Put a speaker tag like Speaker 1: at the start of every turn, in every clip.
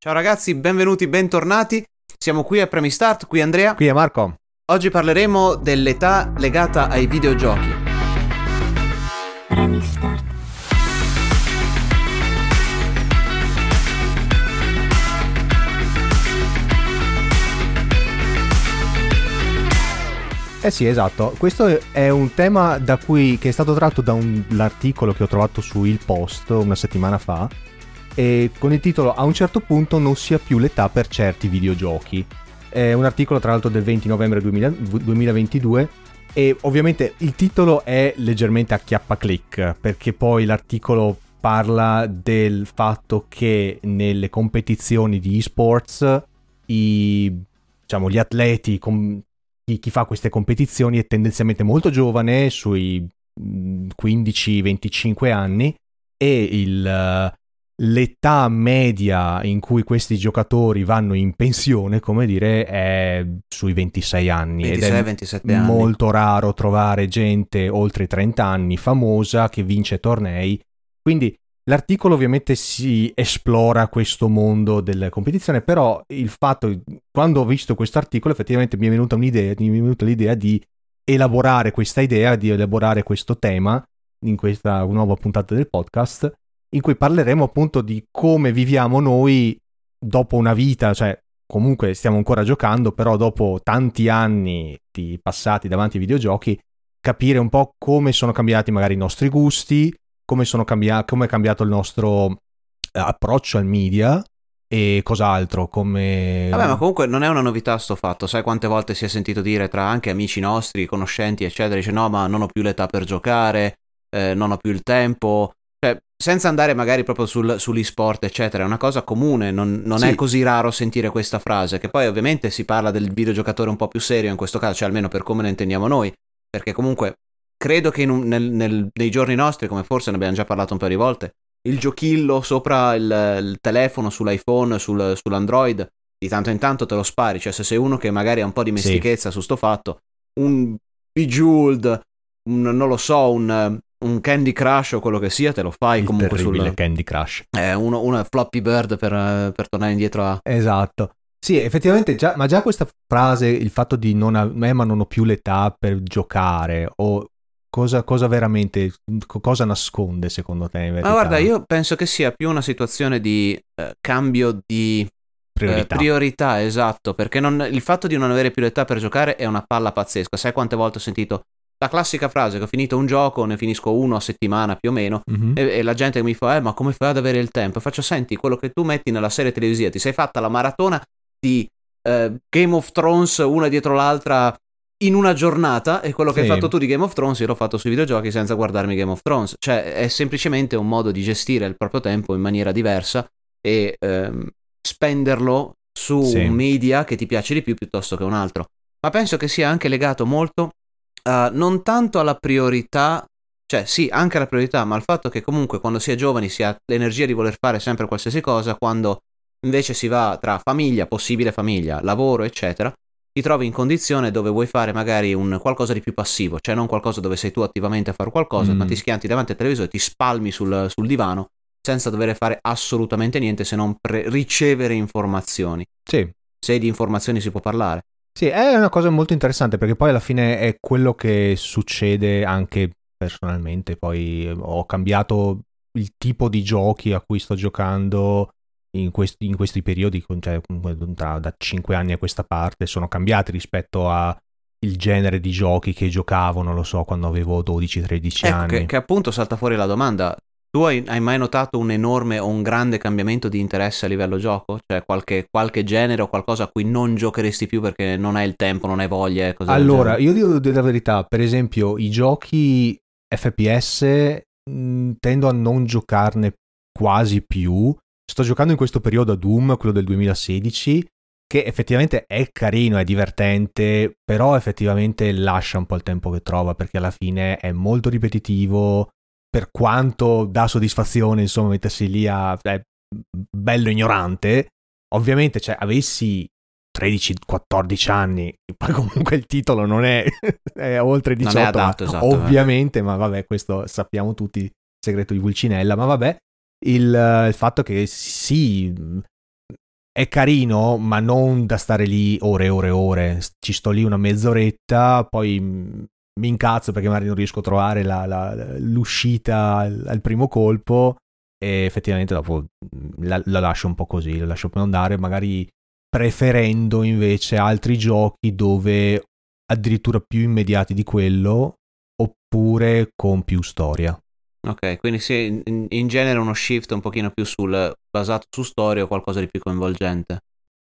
Speaker 1: Ciao ragazzi, benvenuti, bentornati. Siamo qui a Premi Start, qui Andrea.
Speaker 2: Qui è Marco.
Speaker 1: Oggi parleremo dell'età legata ai videogiochi.
Speaker 3: Premi Start.
Speaker 2: Eh sì, esatto. Questo è un tema da cui, che è stato tratto da un, l'articolo che ho trovato su Il Post una settimana fa, e con il titolo A un certo punto non sia più l'età per certi videogiochi. È un articolo tra l'altro del 20 novembre 2000, 2022 e ovviamente il titolo è leggermente a chiappa click perché poi l'articolo parla del fatto che nelle competizioni di esports i, diciamo, gli atleti, com- chi, chi fa queste competizioni è tendenzialmente molto giovane, sui 15-25 mm, anni, e il, l'età media in cui questi giocatori vanno in pensione, come dire, è sui 26 anni.
Speaker 1: 26,
Speaker 2: ed è
Speaker 1: 27 anni.
Speaker 2: molto raro trovare gente oltre i 30 anni famosa che vince tornei. Quindi l'articolo ovviamente si esplora questo mondo della competizione, però il fatto, quando ho visto questo articolo, effettivamente mi è venuta un'idea, mi è venuta l'idea di elaborare questa idea, di elaborare questo tema in questa nuova puntata del podcast in cui parleremo appunto di come viviamo noi dopo una vita, cioè comunque stiamo ancora giocando, però dopo tanti anni di passati davanti ai videogiochi, capire un po' come sono cambiati magari i nostri gusti, come, cambi- come è cambiato il nostro eh, approccio al media e cos'altro come...
Speaker 1: Vabbè ma comunque non è una novità sto fatto, sai quante volte si è sentito dire tra anche amici nostri, conoscenti eccetera, dice no ma non ho più l'età per giocare, eh, non ho più il tempo, cioè, senza andare magari proprio sul, sull'e-sport, eccetera, è una cosa comune, non, non sì. è così raro sentire questa frase, che poi ovviamente si parla del videogiocatore un po' più serio in questo caso, cioè almeno per come lo intendiamo noi, perché comunque credo che un, nel, nel, nei giorni nostri, come forse ne abbiamo già parlato un paio di volte, il giochillo sopra il, il telefono, sull'iPhone, sul, sull'Android, di tanto in tanto te lo spari, cioè se sei uno che magari ha un po' di mestichezza sì. su sto fatto, un Bejeweled, un, non lo so, un un Candy Crush o quello che sia, te lo fai
Speaker 2: il
Speaker 1: comunque
Speaker 2: sul Candy Crush.
Speaker 1: Eh, uno, uno Floppy Bird per, per, tornare indietro a...
Speaker 2: Esatto. Sì, effettivamente, già, ma già questa frase, il fatto di non, ha, eh, ma non ho più l'età per giocare, o cosa, cosa veramente, cosa nasconde secondo te?
Speaker 1: Ma guarda, io penso che sia più una situazione di eh, cambio di
Speaker 2: priorità.
Speaker 1: Eh, priorità, esatto, perché non, il fatto di non avere più l'età per giocare è una palla pazzesca. Sai quante volte ho sentito la classica frase che ho finito un gioco, ne finisco uno a settimana più o meno, mm-hmm. e, e, la gente mi fa, eh, ma come fai ad avere il tempo? E faccio, senti, quello che tu metti nella serie televisiva, ti sei fatta la maratona di eh, Game of Thrones una dietro l'altra in una giornata e quello che sì. hai fatto tu di Game of Thrones io l'ho fatto sui videogiochi senza guardarmi Game of Thrones. Cioè, è semplicemente un modo di gestire il proprio tempo in maniera diversa e ehm, spenderlo su sì. un media che ti piace di più piuttosto che un altro. Ma penso che sia anche legato molto uh, non tanto alla priorità, cioè sì, anche alla priorità, ma al fatto che comunque quando si è giovani si ha l'energia di voler fare sempre qualsiasi cosa, quando invece si va tra famiglia, possibile famiglia, lavoro, eccetera, ti trovi in condizione dove vuoi fare magari un qualcosa di più passivo, cioè non qualcosa dove sei tu attivamente a fare qualcosa, mm. ma ti schianti davanti al televisore, ti spalmi sul, sul divano senza dover fare assolutamente niente se non pre- ricevere informazioni.
Speaker 2: Sì.
Speaker 1: Se di informazioni si può parlare.
Speaker 2: Sì, è una cosa molto interessante perché poi alla fine è quello che succede anche personalmente. Poi eh, ho cambiato il tipo di giochi a cui sto giocando in questi, in questi periodi, cioè da, da 5 anni a questa parte, sono cambiati rispetto al genere di giochi che giocavo, non lo so, quando avevo 12-13
Speaker 1: ecco,
Speaker 2: anni.
Speaker 1: Che, che appunto salta fuori la domanda, tu hai, hai, mai notato un enorme o un grande cambiamento di interesse a livello gioco? Cioè qualche, qualche genere o qualcosa a cui non giocheresti più perché non hai il tempo, non hai voglia? Cose
Speaker 2: allora, io dico la verità, per esempio i giochi FPS mh, mm, tendo a non giocarne quasi più. Sto giocando in questo periodo a Doom, quello del 2016, che effettivamente è carino, è divertente, però effettivamente lascia un po' il tempo che trova perché alla fine è molto ripetitivo per quanto dà soddisfazione, insomma, mettersi lì a... è bello ignorante, ovviamente, cioè, avessi 13-14 anni, poi comunque il titolo non è, è oltre 18,
Speaker 1: adatto, esatto,
Speaker 2: ovviamente, ma vabbè, questo sappiamo tutti, il segreto di Pulcinella, ma vabbè, il, il fatto che sì, è carino, ma non da stare lì ore e ore e ore. Ci sto lì una mezz'oretta, poi mi incazzo perché magari non riesco a trovare la, la, l'uscita al, al, primo colpo e effettivamente dopo la, la, lascio un po' così, la lascio andare, magari preferendo invece altri giochi dove addirittura più immediati di quello oppure con più storia.
Speaker 1: Ok, quindi sì, in, in, genere uno shift un pochino più sul basato su storia o qualcosa di più coinvolgente.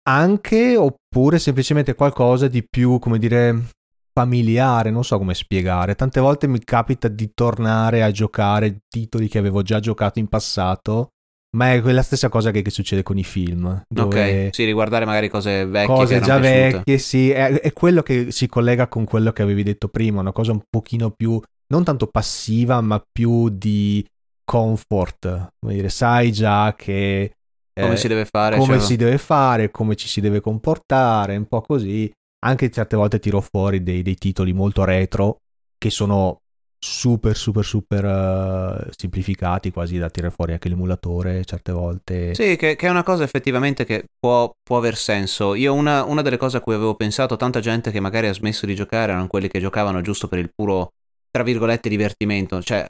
Speaker 2: Anche oppure semplicemente qualcosa di più, come dire, familiare, non so come spiegare. Tante volte mi capita di tornare a giocare titoli che avevo già giocato in passato ma è quella stessa cosa che, che succede con i film.
Speaker 1: Ok, sì, riguardare magari cose vecchie.
Speaker 2: Cose già piaciute. vecchie, sì. È, è, quello che si collega con quello che avevi detto prima, una cosa un pochino più, non tanto passiva, ma più di comfort. Vuol dire, sai già che...
Speaker 1: Come eh, si deve fare.
Speaker 2: Come cioè... si deve fare, come ci si deve comportare, un po' così. Anche certe volte tiro fuori dei, dei titoli molto retro che sono super super super uh, semplificati quasi da tirare fuori anche l'emulatore certe volte.
Speaker 1: Sì che, che è una cosa effettivamente che può, può aver senso. Io una, una, delle cose a cui avevo pensato tanta gente che magari ha smesso di giocare erano quelli che giocavano giusto per il puro tra virgolette divertimento. Cioè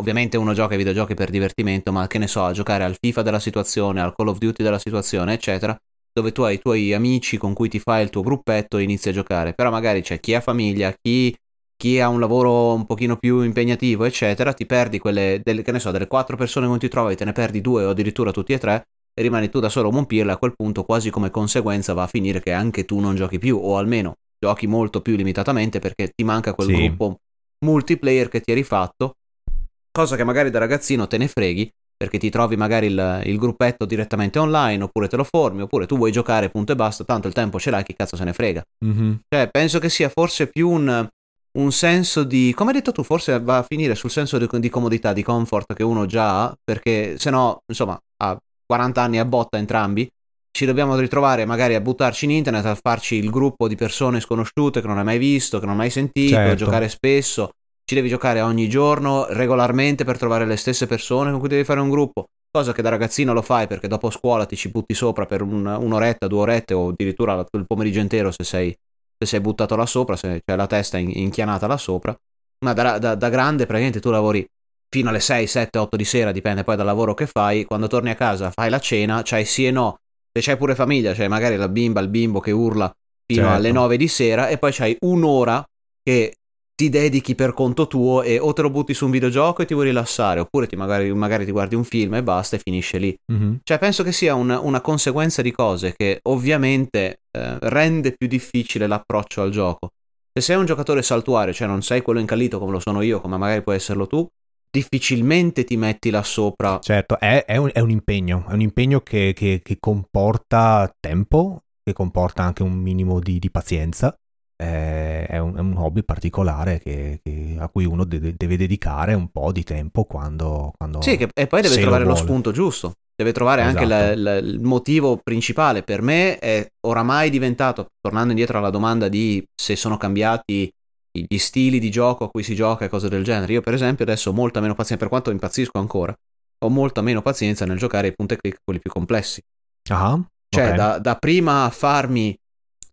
Speaker 1: ovviamente uno gioca ai videogiochi per divertimento ma che ne so a giocare al FIFA della situazione al Call of Duty della situazione eccetera dove tu hai i tuoi amici con cui ti fai il tuo gruppetto e inizi a giocare però magari c'è chi ha famiglia chi chi ha un lavoro un pochino più impegnativo, eccetera, ti perdi quelle, delle, che ne so, delle quattro persone con cui ti trovi, te ne perdi due o addirittura tutti e tre, e rimani tu da solo a Montpellier, a quel punto quasi come conseguenza va a finire che anche tu non giochi più, o almeno giochi molto più limitatamente perché ti manca quel sì. gruppo multiplayer che ti eri fatto, cosa che magari da ragazzino te ne freghi, perché ti trovi magari il, il, gruppetto direttamente online, oppure te lo formi, oppure tu vuoi giocare, punto e basta, tanto il tempo ce l'hai, chi cazzo se ne frega. Mm-hmm. Cioè, penso che sia forse più un un senso di, come hai detto tu, forse va a finire sul senso di, di comodità, di comfort che uno già ha, perché se no, insomma, ha 40 anni a botta entrambi, ci dobbiamo ritrovare magari a buttarci in internet, a farci il gruppo di persone sconosciute che non hai mai visto, che non hai mai sentito, certo. a giocare spesso, ci devi giocare ogni giorno, regolarmente per trovare le stesse persone con cui devi fare un gruppo, cosa che da ragazzino lo fai perché dopo scuola ti ci butti sopra per un, un'oretta, due orette o addirittura il pomeriggio intero se sei se sei buttato là sopra, se c'è la testa inchianata là sopra. Ma da, da, da grande praticamente tu lavori fino alle 6, 7, 8 di sera, dipende poi dal lavoro che fai. Quando torni a casa fai la cena, c'hai sì e no. Se c'hai pure famiglia, c'hai magari la bimba, il bimbo che urla fino certo. alle 9 di sera e poi c'hai un'ora che ti dedichi per conto tuo e o te lo butti su un videogioco e ti vuoi rilassare, oppure ti magari, magari, ti guardi un film e basta e finisce lì. Mm-hmm. Cioè, penso che sia un, una conseguenza di cose che ovviamente eh, rende più difficile l'approccio al gioco. Se sei un giocatore saltuario, cioè non sei quello incallito come lo sono io, come magari puoi esserlo tu, difficilmente ti metti là sopra.
Speaker 2: Certo, è, è, un, è un, impegno, è un impegno che, che, che, comporta tempo, che comporta anche un minimo di, di pazienza eh, è, un, è, un, hobby particolare che, che, a cui uno deve, deve, dedicare un po' di tempo quando... quando
Speaker 1: sì, che, e poi deve trovare lo, lo, spunto giusto, deve trovare esatto. anche la, la, il motivo principale. Per me è oramai diventato, tornando indietro alla domanda di se sono cambiati gli stili di gioco a cui si gioca e cose del genere. Io per esempio adesso ho molta meno pazienza, per quanto impazzisco ancora, ho molta meno pazienza nel giocare i punti e click quelli più complessi.
Speaker 2: Ah,
Speaker 1: cioè okay. da, da prima farmi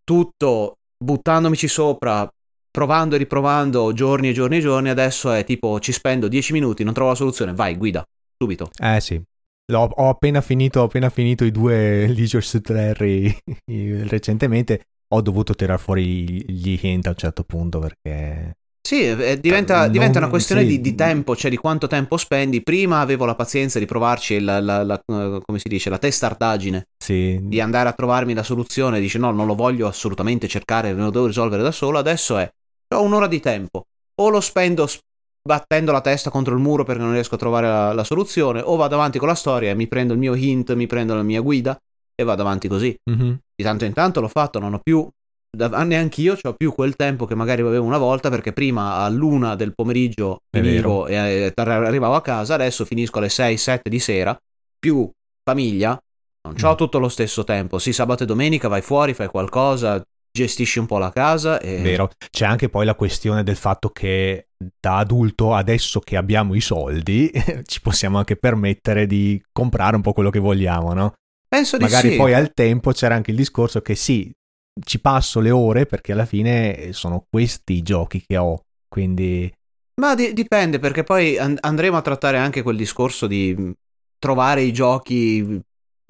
Speaker 1: tutto buttandomici sopra, provando e riprovando giorni e giorni e giorni, adesso è tipo ci spendo 10 minuti, non trovo la soluzione, vai, guida, subito.
Speaker 2: Eh sì. L'ho, ho, appena finito, ho appena finito i due Leisure Suit Larry recentemente. Ho dovuto tirare fuori gli hint a un certo punto perché
Speaker 1: sì, eh, diventa, non, diventa, una questione sì. di, di, tempo, cioè di quanto tempo spendi. Prima avevo la pazienza di provarci la, la, la, eh, come si dice, la testardaggine,
Speaker 2: sì.
Speaker 1: di andare a trovarmi la soluzione. Dice no, non lo voglio assolutamente cercare, lo devo risolvere da solo. Adesso è, ho un'ora di tempo, o lo spendo battendo la testa contro il muro perché non riesco a trovare la, la soluzione, o vado avanti con la storia e mi prendo il mio hint, mi prendo la mia guida e vado avanti così. Mm-hmm. Di tanto in tanto l'ho fatto, non ho più neanche io ho più quel tempo che magari avevo una volta perché prima all'una del pomeriggio finivo e eh, arrivavo a casa, adesso finisco alle 6-7 di sera, più famiglia, non ho mm. tutto lo stesso tempo. Sì, sabato e domenica vai fuori, fai qualcosa, gestisci un po' la casa. E...
Speaker 2: Vero, c'è anche poi la questione del fatto che da adulto, adesso che abbiamo i soldi, ci possiamo anche permettere di comprare un po' quello che vogliamo, no?
Speaker 1: Penso di
Speaker 2: Magari
Speaker 1: sì.
Speaker 2: poi al tempo c'era anche il discorso che sì, ci passo le ore perché alla fine sono questi i giochi che ho, quindi...
Speaker 1: Ma di- dipende perché poi and- andremo a trattare anche quel discorso di mh, trovare i giochi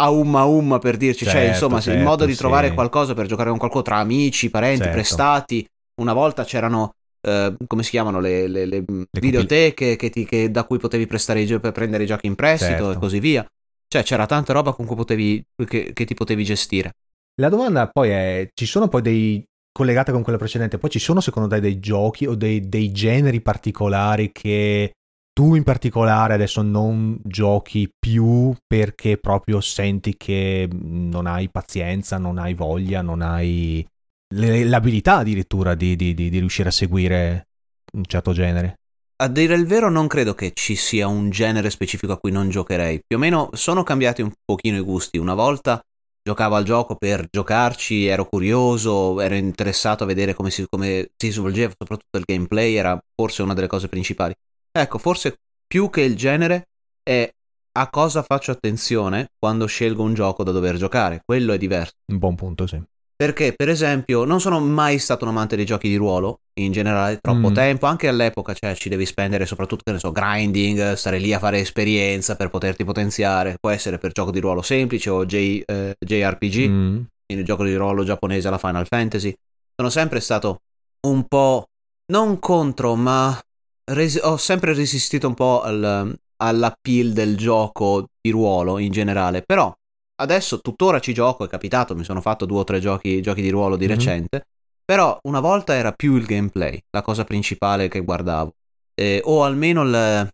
Speaker 1: a umma umma per dirci, cioè
Speaker 2: Certo,
Speaker 1: insomma se il
Speaker 2: certo,
Speaker 1: modo di
Speaker 2: sì.
Speaker 1: trovare qualcosa per giocare con qualcuno tra amici, parenti,
Speaker 2: Certo.
Speaker 1: prestati. Una volta c'erano, eh, come si chiamano, le, le- le, mh,
Speaker 2: Le
Speaker 1: videoteche che ti- che- da cui potevi prestare i giochi per prendere i giochi in prestito
Speaker 2: Certo.
Speaker 1: e così via. Cioè c'era tanta roba con cui potevi, che, che ti potevi gestire.
Speaker 2: La domanda poi è, ci sono poi dei collegate con quella precedente, poi ci sono secondo te dei giochi o dei, dei generi particolari che tu in particolare adesso non giochi più perché proprio senti che non hai pazienza, non hai voglia, non hai l'abilità addirittura di, di- di- di riuscire a seguire un certo genere?
Speaker 1: A dire il vero non credo che ci sia un genere specifico a cui non giocherei. Più o meno sono cambiati un pochino i gusti. Una volta giocavo al gioco per giocarci, ero curioso, ero interessato a vedere come si, come si svolgeva, soprattutto il gameplay era forse una delle cose principali. Ecco, forse più che il genere è a cosa faccio attenzione quando scelgo un gioco da dover giocare. Quello è diverso.
Speaker 2: Un buon punto, sì.
Speaker 1: Perché, per esempio, non sono mai stato un amante dei giochi di ruolo, in generale, troppo
Speaker 2: Mm.
Speaker 1: tempo, anche all'epoca, cioè ci devi spendere soprattutto, che ne so, grinding, stare lì a fare esperienza per poterti potenziare, può essere per gioco di ruolo semplice o J- eh, JRPG,
Speaker 2: Mm.
Speaker 1: il gioco di ruolo giapponese alla Final Fantasy. Sono sempre stato un po', non contro, ma resi- ho sempre resistito un po' al, all'appeal del gioco di ruolo in generale, però adesso tuttora ci gioco, è capitato, mi sono fatto due o tre giochi, giochi di ruolo di
Speaker 2: Mhm.
Speaker 1: recente, però una volta era più il gameplay, la cosa principale che guardavo, Eh, o almeno il...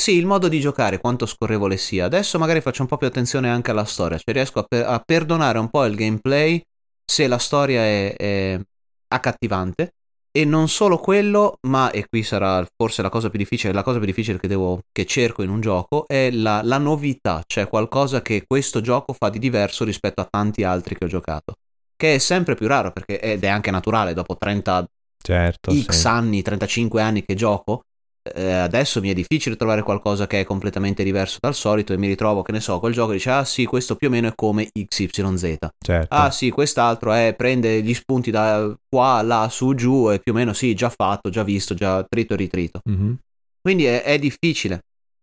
Speaker 1: Sì, il modo di giocare, quanto scorrevole sia. Adesso magari faccio un po' più attenzione anche alla storia, cioè riesco a, per- a perdonare un po' il gameplay se la storia è, è accattivante. E non solo quello, ma, e qui sarà forse la cosa più difficile, la cosa più difficile che, devo, che cerco in un gioco, è la, la novità, cioè qualcosa che questo gioco fa di diverso rispetto a tanti altri che ho giocato. Che è sempre più raro, perché, ed è anche naturale, dopo 30
Speaker 2: Certo,
Speaker 1: X
Speaker 2: sì.
Speaker 1: anni, 35 anni che gioco, eh, adesso mi è difficile trovare qualcosa che è completamente diverso dal solito e mi ritrovo, che ne so, quel gioco dice, ah sì, questo più o meno è come XYZ.
Speaker 2: certo.
Speaker 1: Ah sì, quest'altro è prende gli spunti da qua, là, su, giù e più o meno sì, già fatto, già visto, già trito e ritrito.
Speaker 2: Mhm.
Speaker 1: Quindi è, è difficile.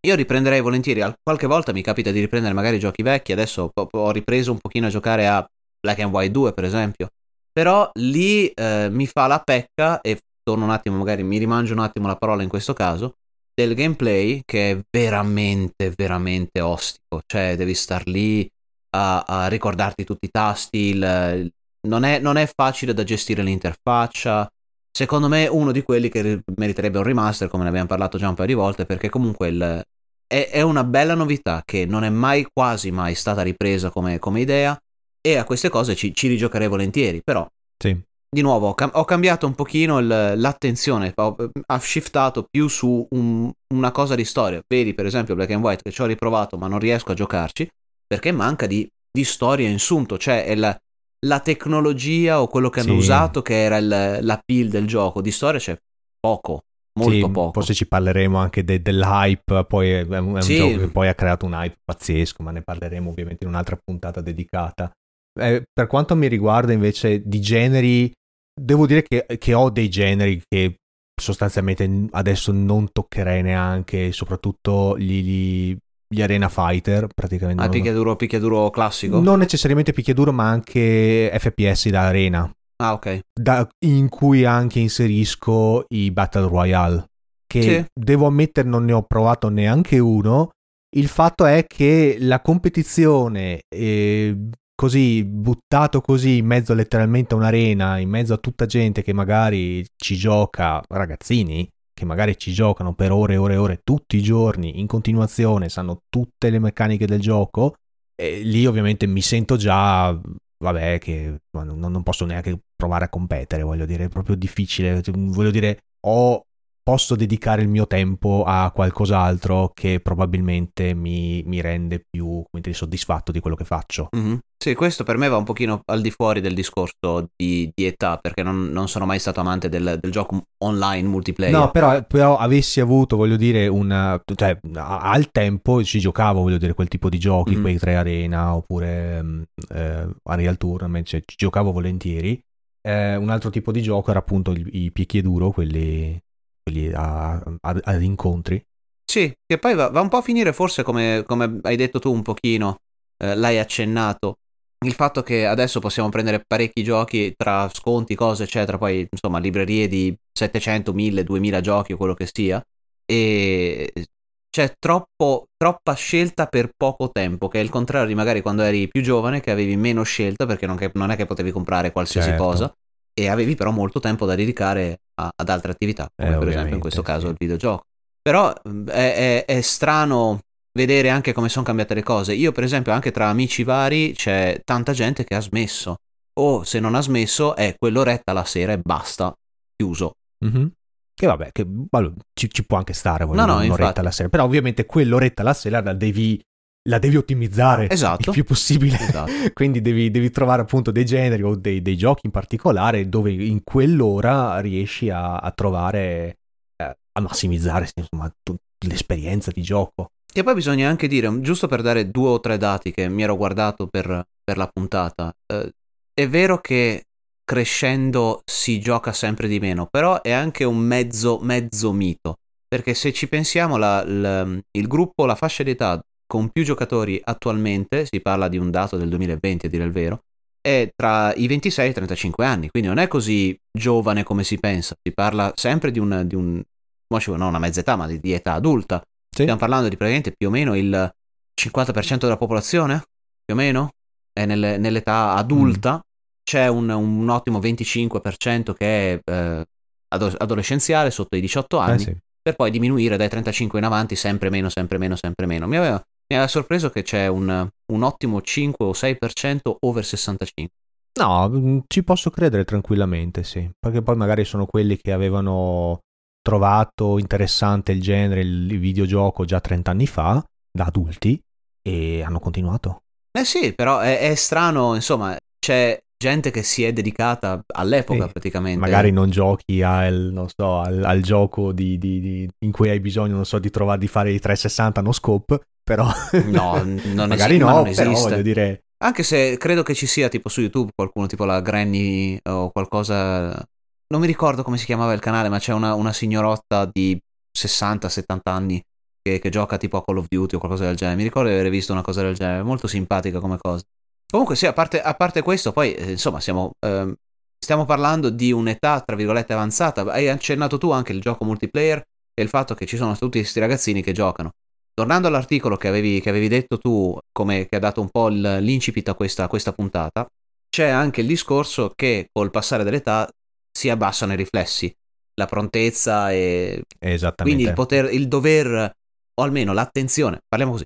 Speaker 1: Io riprenderei volentieri, al- qualche volta mi capita di riprendere magari giochi vecchi, adesso ho, ho ripreso un pochino a giocare a Black and White 2 per esempio, però lì eh, mi fa la pecca e torno un attimo, magari mi rimangio un attimo la parola in questo caso, del gameplay che è veramente, veramente ostico, cioè devi star lì a, a ricordarti tutti i tasti, il- non, è, non è facile da gestire l'interfaccia, secondo me uno di quelli che ri- meriterebbe un remaster, come ne abbiamo parlato già un paio di volte, perché comunque il- è, è una bella novità che non è mai, quasi mai stata ripresa come, come idea e a queste cose ci, ci rigiocherei volentieri, però
Speaker 2: Sì.
Speaker 1: Di nuovo ho, cam- ho cambiato un pochino il- l'attenzione, ho, ha shiftato più su un- una cosa di storia. Vedi per esempio Black and White che ci ho riprovato ma non riesco a giocarci perché manca di, di storia in sunto, cioè è la, la tecnologia o quello che hanno
Speaker 2: Sì.
Speaker 1: usato che era il, l'appeal del gioco, di storia c'è poco, molto
Speaker 2: Sì,
Speaker 1: poco.
Speaker 2: Forse ci parleremo anche de- dell'hype, poi è un, è un
Speaker 1: Sì.
Speaker 2: gioco che poi ha creato un hype pazzesco, ma ne parleremo ovviamente in un'altra puntata dedicata. Eh, per quanto mi riguarda invece di generi, devo dire che, che ho dei generi che sostanzialmente adesso non toccherei neanche, soprattutto gli, gli- gli Arena Fighter, praticamente.
Speaker 1: Ah, picchiaduro, picchiaduro classico?
Speaker 2: non necessariamente picchiaduro, ma anche FPS da arena
Speaker 1: Ah, ok.
Speaker 2: da- in cui anche inserisco i Battle Royale, che
Speaker 1: Sì.
Speaker 2: devo ammettere non ne ho provato neanche uno. Il fatto è che la competizione, eh, così buttato così in mezzo letteralmente a un'arena, in mezzo a tutta gente che magari ci gioca, ragazzini che magari ci giocano per ore e ore e ore tutti i giorni in continuazione, sanno tutte le meccaniche del gioco, e lì ovviamente mi sento già vabbè, che non, non posso neanche provare a competere, voglio dire, è proprio difficile. Cioè, Voglio dire, ho posso dedicare il mio tempo a qualcos'altro che probabilmente mi, mi rende più dire, soddisfatto di quello che faccio.
Speaker 1: Mm-hmm. Sì, questo per me va un pochino al di fuori del discorso di, di età, perché non, non, sono mai stato amante del, del, gioco online multiplayer.
Speaker 2: No, però, però, avessi avuto, voglio dire, una... cioè, al tempo ci giocavo, voglio dire, quel tipo di giochi, mm-hmm. quei tre arena, oppure mm, eh, Unreal Tournament, cioè, ci giocavo volentieri. Eh, un altro tipo di gioco era appunto i, i picchi e duro, quelli, quelli a, a, ad incontri.
Speaker 1: Sì, che poi va, va, un po' a finire forse come, come hai detto tu un pochino, eh, l'hai accennato, il fatto che adesso possiamo prendere parecchi giochi tra sconti, cose eccetera, poi insomma librerie di 700, 1000, 2000 giochi o quello che sia, e c'è troppo, troppa scelta per poco tempo, che è il contrario di magari quando eri più giovane che avevi meno scelta perché non, che, non è che potevi comprare qualsiasi certo. cosa e avevi però molto tempo da dedicare a, ad altre attività, come eh, per esempio in questo caso sì. il videogioco. Però è, è, è strano vedere anche come sono cambiate le cose. Io per esempio anche tra amici vari c'è tanta gente che ha smesso o se non ha smesso è quell'oretta la sera e basta, chiuso.
Speaker 2: Mm-hmm. Che vabbè, che, allora, ci, ci, può anche stare no, no, un'oretta infatti. alla sera, però ovviamente quell'oretta alla sera la devi, la devi ottimizzare esatto. il più possibile. Esatto. Quindi devi, devi, trovare appunto dei generi o dei, dei, giochi in particolare dove in quell'ora riesci a, a trovare, eh, a massimizzare insomma, t- l'esperienza di gioco.
Speaker 1: E poi bisogna anche dire, giusto per dare due o tre dati che mi ero guardato per, per la puntata, eh, è vero che crescendo si gioca sempre di meno, però è anche un mezzo, mezzo mito, perché se ci pensiamo la, la, il gruppo, la fascia d'età con più giocatori attualmente, si parla di un dato del 2020 a dire il vero, è tra i 26 e i 35 anni, quindi non è così giovane come si pensa, si parla sempre di un, di un non una mezza età, ma di, di età adulta. Sì. Stiamo parlando di praticamente più o meno il 50% della popolazione, più o meno, è nelle, nell'età adulta. Mm c'è un, un ottimo 25% che è eh, adolescenziale sotto i 18 anni, eh sì. per poi diminuire dai 35 in avanti sempre meno, sempre meno, sempre meno. Mi aveva, mi aveva sorpreso che c'è un, un ottimo 5 o 6% over 65.
Speaker 2: No, mm, ci posso credere tranquillamente, sì, perché poi magari sono quelli che avevano trovato interessante il genere, il videogioco già 30 anni fa, da adulti, e hanno continuato.
Speaker 1: Eh sì, però è, è strano, insomma, c'è gente che si è dedicata all'epoca sì, praticamente.
Speaker 2: Magari non giochi al, so, al, al gioco di, di, di, in cui hai bisogno, non so, di trovare di fare i 360 no scope, però...
Speaker 1: No, non
Speaker 2: magari
Speaker 1: esiste,
Speaker 2: no,
Speaker 1: non
Speaker 2: esiste. però voglio dire...
Speaker 1: Anche se credo che ci sia tipo su YouTube qualcuno tipo la Granny o qualcosa... Non mi ricordo come si chiamava il canale, ma c'è una, una signorotta di 60-70 anni che, che, gioca tipo a Call of Duty o qualcosa del genere. Mi ricordo di aver visto una cosa del genere, molto simpatica come cosa. Comunque sì, a parte, a parte questo, poi eh, insomma siamo, ehm, stiamo parlando di un'età tra virgolette avanzata. Hai accennato tu anche il gioco multiplayer e il fatto che ci sono tutti questi ragazzini che giocano. Tornando all'articolo che avevi, che avevi detto tu, come che ha dato un po' l'incipit a questa, a questa puntata, c'è anche il discorso che col passare dell'età si abbassano i riflessi, la prontezza e quindi il poter, il dover, o almeno l'attenzione, parliamo così,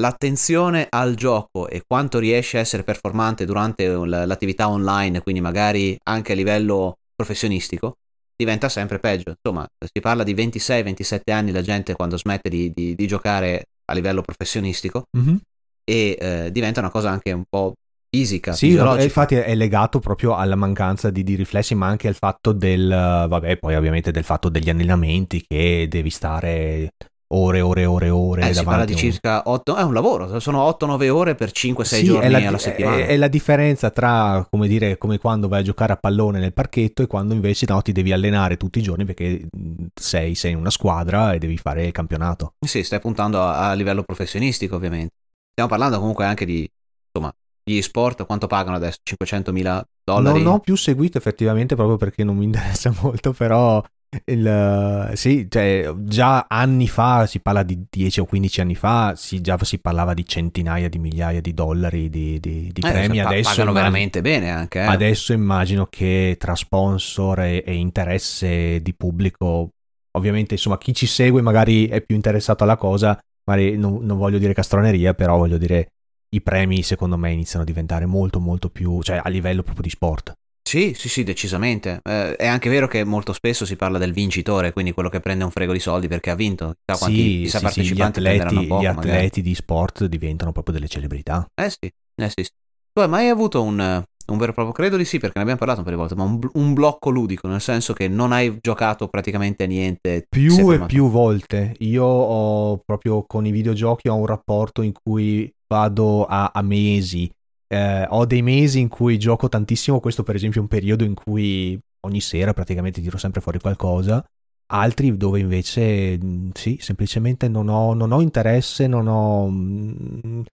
Speaker 1: l'attenzione al gioco e quanto riesce a essere performante durante l'attività online, quindi magari anche a livello professionistico, diventa sempre peggio. Insomma, si parla di 26-27 anni la gente quando smette di, di, di giocare a livello professionistico mm-hmm. e eh, diventa una cosa anche un po' fisica.
Speaker 2: Sì, infatti è legato proprio alla mancanza di, di, riflessi, ma anche al fatto del, vabbè, poi ovviamente del fatto degli allenamenti che devi stare ore, ore, ore, ore.
Speaker 1: Eh, si parla di circa 8, è un lavoro, sono 8-9 ore per 5-6 sì, giorni la, alla settimana.
Speaker 2: È, è, la differenza tra, come dire, come quando vai a giocare a pallone nel parchetto e quando invece no, ti devi allenare tutti i giorni perché sei, sei in una squadra e devi fare il campionato.
Speaker 1: Sì, stai puntando a, a livello professionistico ovviamente. Stiamo parlando comunque anche di, insomma, gli sport, quanto pagano adesso? 500.000 dollari?
Speaker 2: Non ho più seguito effettivamente proprio perché non mi interessa molto, però il, sì, cioè, già anni fa, si parla di 10 o 15 anni fa, si, già si parlava di centinaia di migliaia di dollari di, di, di eh, premi.
Speaker 1: Pa- adesso pagano immagino, veramente bene anche. Eh.
Speaker 2: Adesso immagino che tra sponsor e, e, interesse di pubblico, ovviamente insomma chi ci segue magari è più interessato alla cosa, magari non, non voglio dire castroneria, però voglio dire i premi secondo me iniziano a diventare molto molto più, cioè a livello proprio di sport.
Speaker 1: Sì, sì, sì, decisamente. Eh, è anche vero che molto spesso si parla del vincitore, quindi quello che prende un frego di soldi perché ha vinto.
Speaker 2: Chissà quanti sì, chissà sì, partecipanti sì, gli atleti, poco, gli atleti di sport diventano proprio delle celebrità.
Speaker 1: Eh sì, eh sì. Tu hai mai avuto un, un vero e proprio, credo di sì, perché ne abbiamo parlato un po' di volte, ma un, un, blocco ludico, nel senso che non hai giocato praticamente niente.
Speaker 2: Più e più volte. Io ho proprio con i videogiochi ho un rapporto in cui vado a, a mesi. Eh, ho dei mesi in cui gioco tantissimo, questo per esempio è un periodo in cui ogni sera praticamente tiro sempre fuori qualcosa. Altri dove invece sì, semplicemente non ho, non ho interesse, non ho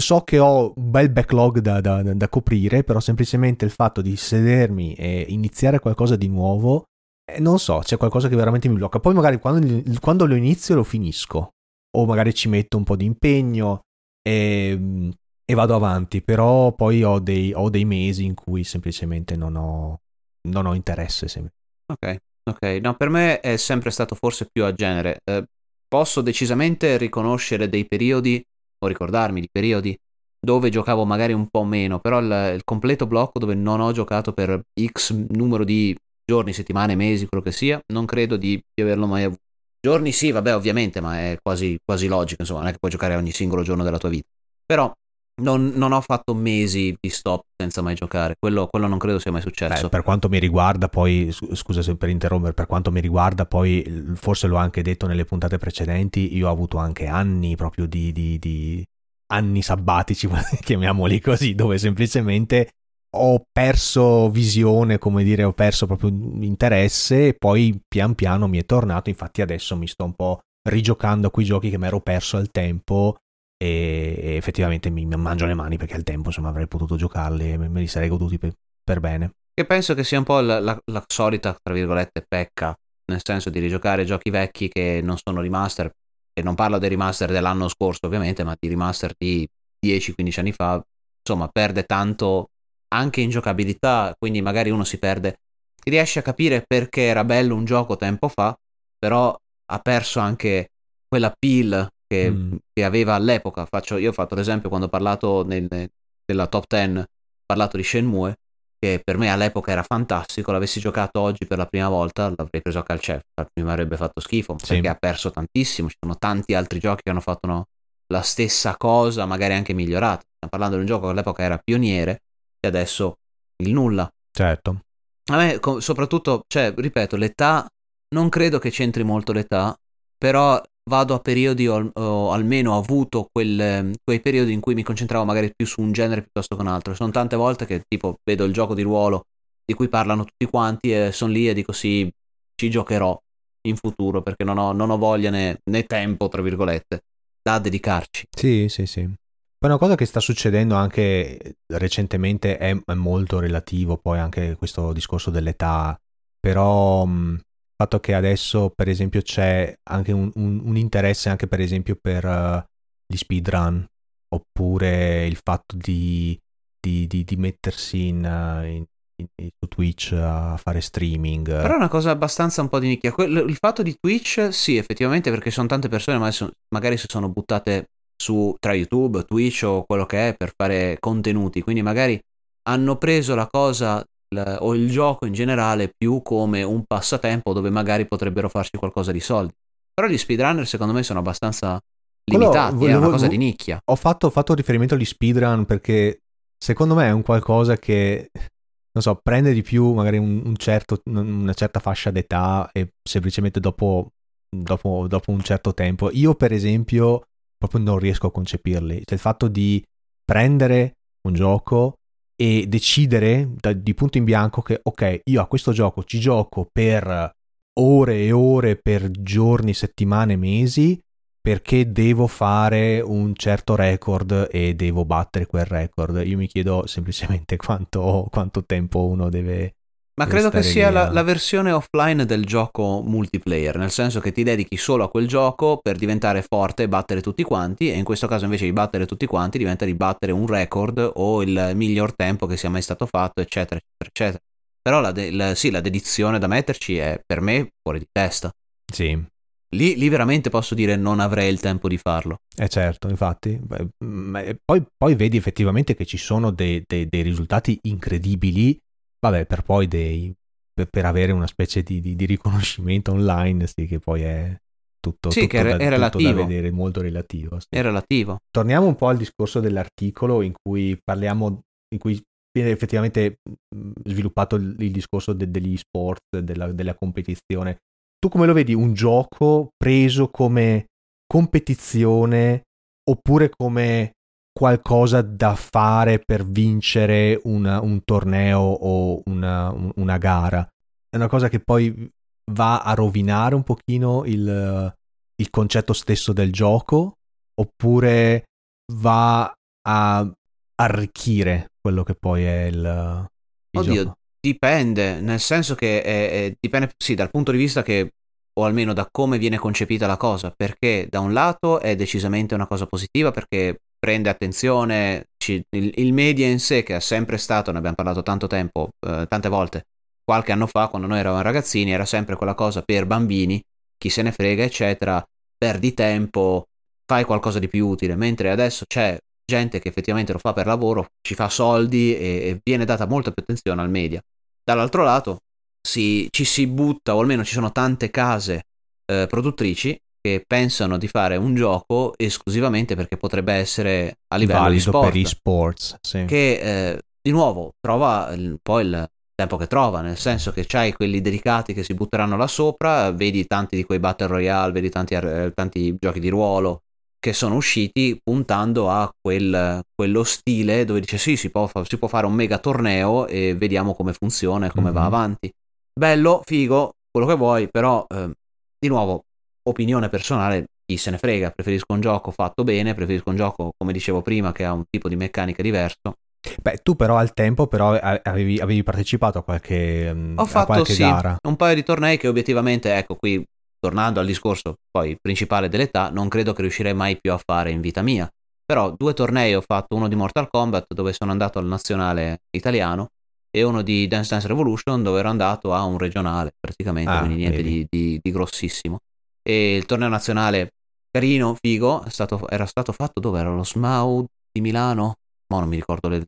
Speaker 2: so che ho un bel backlog da, da, da, coprire, però semplicemente il fatto di sedermi e iniziare qualcosa di nuovo, eh, non so, c'è qualcosa che veramente mi blocca. Poi magari quando, quando, lo inizio lo finisco, o magari ci metto un po' di impegno e, e vado avanti, però poi ho dei, ho dei, mesi in cui semplicemente non ho, non ho interesse.
Speaker 1: Ok, ok, no, per me è sempre stato forse più a genere. Eh, posso decisamente riconoscere dei periodi o ricordarmi di periodi dove giocavo magari un po' meno, però il, il, completo blocco dove non ho giocato per X numero di giorni, settimane, mesi, quello che sia, non credo di, di averlo mai avuto. Giorni sì, vabbè, ovviamente, ma è quasi, quasi logico, insomma, non è che puoi giocare ogni singolo giorno della tua vita. Però non, non, ho fatto mesi di stop senza mai giocare, quello, quello non credo sia mai successo.
Speaker 2: Beh, per quanto mi riguarda, poi, scusa se per interrompere, per quanto mi riguarda, poi forse l'ho anche detto nelle puntate precedenti, io ho avuto anche anni proprio di, di, di anni sabbatici, chiamiamoli così, dove semplicemente ho perso visione, come dire, ho perso proprio interesse e poi pian piano mi è tornato, infatti adesso mi sto un po' rigiocando a quei giochi che mi ero perso al tempo e, effettivamente mi, mangio le mani perché al tempo insomma avrei potuto giocarli e me, li sarei goduti per, per, bene.
Speaker 1: E penso che sia un po' la, la, la, solita, tra virgolette, pecca, nel senso di rigiocare giochi vecchi che non sono remaster, e non parlo dei remaster dell'anno scorso ovviamente, ma di remaster di 10-15 anni fa, insomma perde tanto anche in giocabilità, quindi magari uno si perde, riesce a capire perché era bello un gioco tempo fa, però ha perso anche quella peel che, mm. che aveva all'epoca. Faccio, io ho fatto l'esempio quando ho parlato nel, nella top 10, ho parlato di Shenmue, che per me all'epoca era fantastico, l'avessi giocato oggi per la prima volta, l'avrei preso a calcetto, mi avrebbe fatto schifo, sì. perché ha perso tantissimo, ci sono tanti altri giochi che hanno fatto no, la stessa cosa, magari anche migliorato. Stiamo parlando di un gioco che all'epoca era pioniere e adesso il nulla.
Speaker 2: Certo.
Speaker 1: A me soprattutto, cioè, ripeto, l'età, non credo che c'entri molto l'età, però vado a periodi, o, o almeno ho avuto quel, quei periodi in cui mi concentravo magari più su un genere piuttosto che un altro. Sono tante volte che tipo vedo il gioco di ruolo di cui parlano tutti quanti e sono lì e dico sì, ci giocherò in futuro perché non ho, non ho voglia né, né, tempo, tra virgolette, da dedicarci.
Speaker 2: Sì, sì, sì. Poi una cosa che sta succedendo anche recentemente è, molto relativo poi anche questo discorso dell'età, però mh, fatto che adesso per esempio c'è anche un, un, un interesse anche per esempio per uh, gli speedrun oppure il fatto di, di, di, di mettersi in, uh, in, in, su Twitch a fare streaming.
Speaker 1: Però è una cosa abbastanza un po' di nicchia. il fatto di Twitch, sì, effettivamente, perché sono tante persone, ma magari si sono buttate su tra YouTube, Twitch o quello che è per fare contenuti. Quindi magari hanno preso la cosa o il gioco in generale più come un passatempo dove magari potrebbero farci qualcosa di soldi. Però gli speedrunner secondo me sono abbastanza limitati, Quello, è una cosa di nicchia.
Speaker 2: Ho fatto, ho fatto riferimento agli speedrun perché secondo me è un qualcosa che, non so, prende di più magari un, un certo, una certa fascia d'età e semplicemente dopo, dopo, dopo un certo tempo. Io per esempio proprio non riesco a concepirli. Cioè il fatto di prendere un gioco e decidere da, di punto in bianco che ok, io a questo gioco ci gioco per ore e ore, per giorni, settimane, mesi, perché devo fare un certo record e devo battere quel record. Io mi chiedo semplicemente quanto, quanto tempo uno deve,
Speaker 1: ma credo che sia la, la, versione offline del gioco multiplayer, nel senso che ti dedichi solo a quel gioco per diventare forte e battere tutti quanti, e in questo caso invece di battere tutti quanti diventa di battere un record o il miglior tempo che sia mai stato fatto, eccetera, eccetera, eccetera. Però la, de- la, sì, la dedizione da metterci è per me fuori di testa.
Speaker 2: Sì.
Speaker 1: Lì, lì, veramente posso dire non avrei il tempo di farlo.
Speaker 2: Eh certo, infatti. Beh, poi, poi, vedi effettivamente che ci sono dei, dei, dei risultati incredibili vabbè, per poi dei, per, per avere una specie di, di, di, riconoscimento online, sì, che poi è tutto,
Speaker 1: sì,
Speaker 2: tutto
Speaker 1: che è,
Speaker 2: da,
Speaker 1: è relativo.
Speaker 2: da vedere, molto relativo. Sì.
Speaker 1: È relativo.
Speaker 2: Torniamo un po' al discorso dell'articolo in cui parliamo, in cui viene effettivamente sviluppato il, il discorso de, degli sport, della, della competizione. Tu come lo vedi un gioco preso come competizione oppure come qualcosa da fare per vincere una, un torneo o una, una, gara. È una cosa che poi va a rovinare un pochino il, il concetto stesso del gioco oppure va a arricchire quello che poi è il, il
Speaker 1: Oddio,
Speaker 2: gioco.
Speaker 1: dipende, nel senso che è, è, dipende sì dal punto di vista che o almeno da come viene concepita la cosa, perché da un lato è decisamente una cosa positiva perché prende attenzione, ci, il, il, media in sé che è sempre stato, ne abbiamo parlato tanto tempo, eh, tante volte, qualche anno fa quando noi eravamo ragazzini era sempre quella cosa per bambini, chi se ne frega eccetera, perdi tempo, fai qualcosa di più utile, mentre adesso c'è gente che effettivamente lo fa per lavoro, ci fa soldi e, e viene data molta più attenzione al media. Dall'altro lato si, ci si butta, o almeno ci sono tante case eh, produttrici che pensano di fare un gioco esclusivamente perché potrebbe essere a livello
Speaker 2: Valido
Speaker 1: di sport.
Speaker 2: per e-sports, sì.
Speaker 1: Che eh, di nuovo trova il, poi il tempo che trova, nel senso che c'hai quelli dedicati che si butteranno là sopra, vedi tanti di quei battle royale, vedi tanti, eh, tanti giochi di ruolo che sono usciti puntando a quel, quello stile dove dice sì, si può, si può, fare un mega torneo e vediamo come funziona e come mm-hmm. va avanti. Bello, figo, quello che vuoi, però eh, di nuovo opinione personale, chi se ne frega, preferisco un gioco fatto bene, preferisco un gioco, come dicevo prima, che ha un tipo di meccanica diverso.
Speaker 2: Beh, tu però al tempo però avevi, avevi partecipato a qualche,
Speaker 1: Ho fatto,
Speaker 2: qualche
Speaker 1: sì,
Speaker 2: gara.
Speaker 1: un paio di tornei che obiettivamente, ecco qui, tornando al discorso poi principale dell'età, non credo che riuscirei mai più a fare in vita mia. Però due tornei ho fatto, uno di Mortal Kombat dove sono andato al nazionale italiano e uno di Dance Dance Revolution dove ero andato a un regionale praticamente, ah, quindi niente di, di, di grossissimo e il torneo nazionale carino, figo, stato, era stato fatto dove era lo SMAU di Milano, ma non mi ricordo del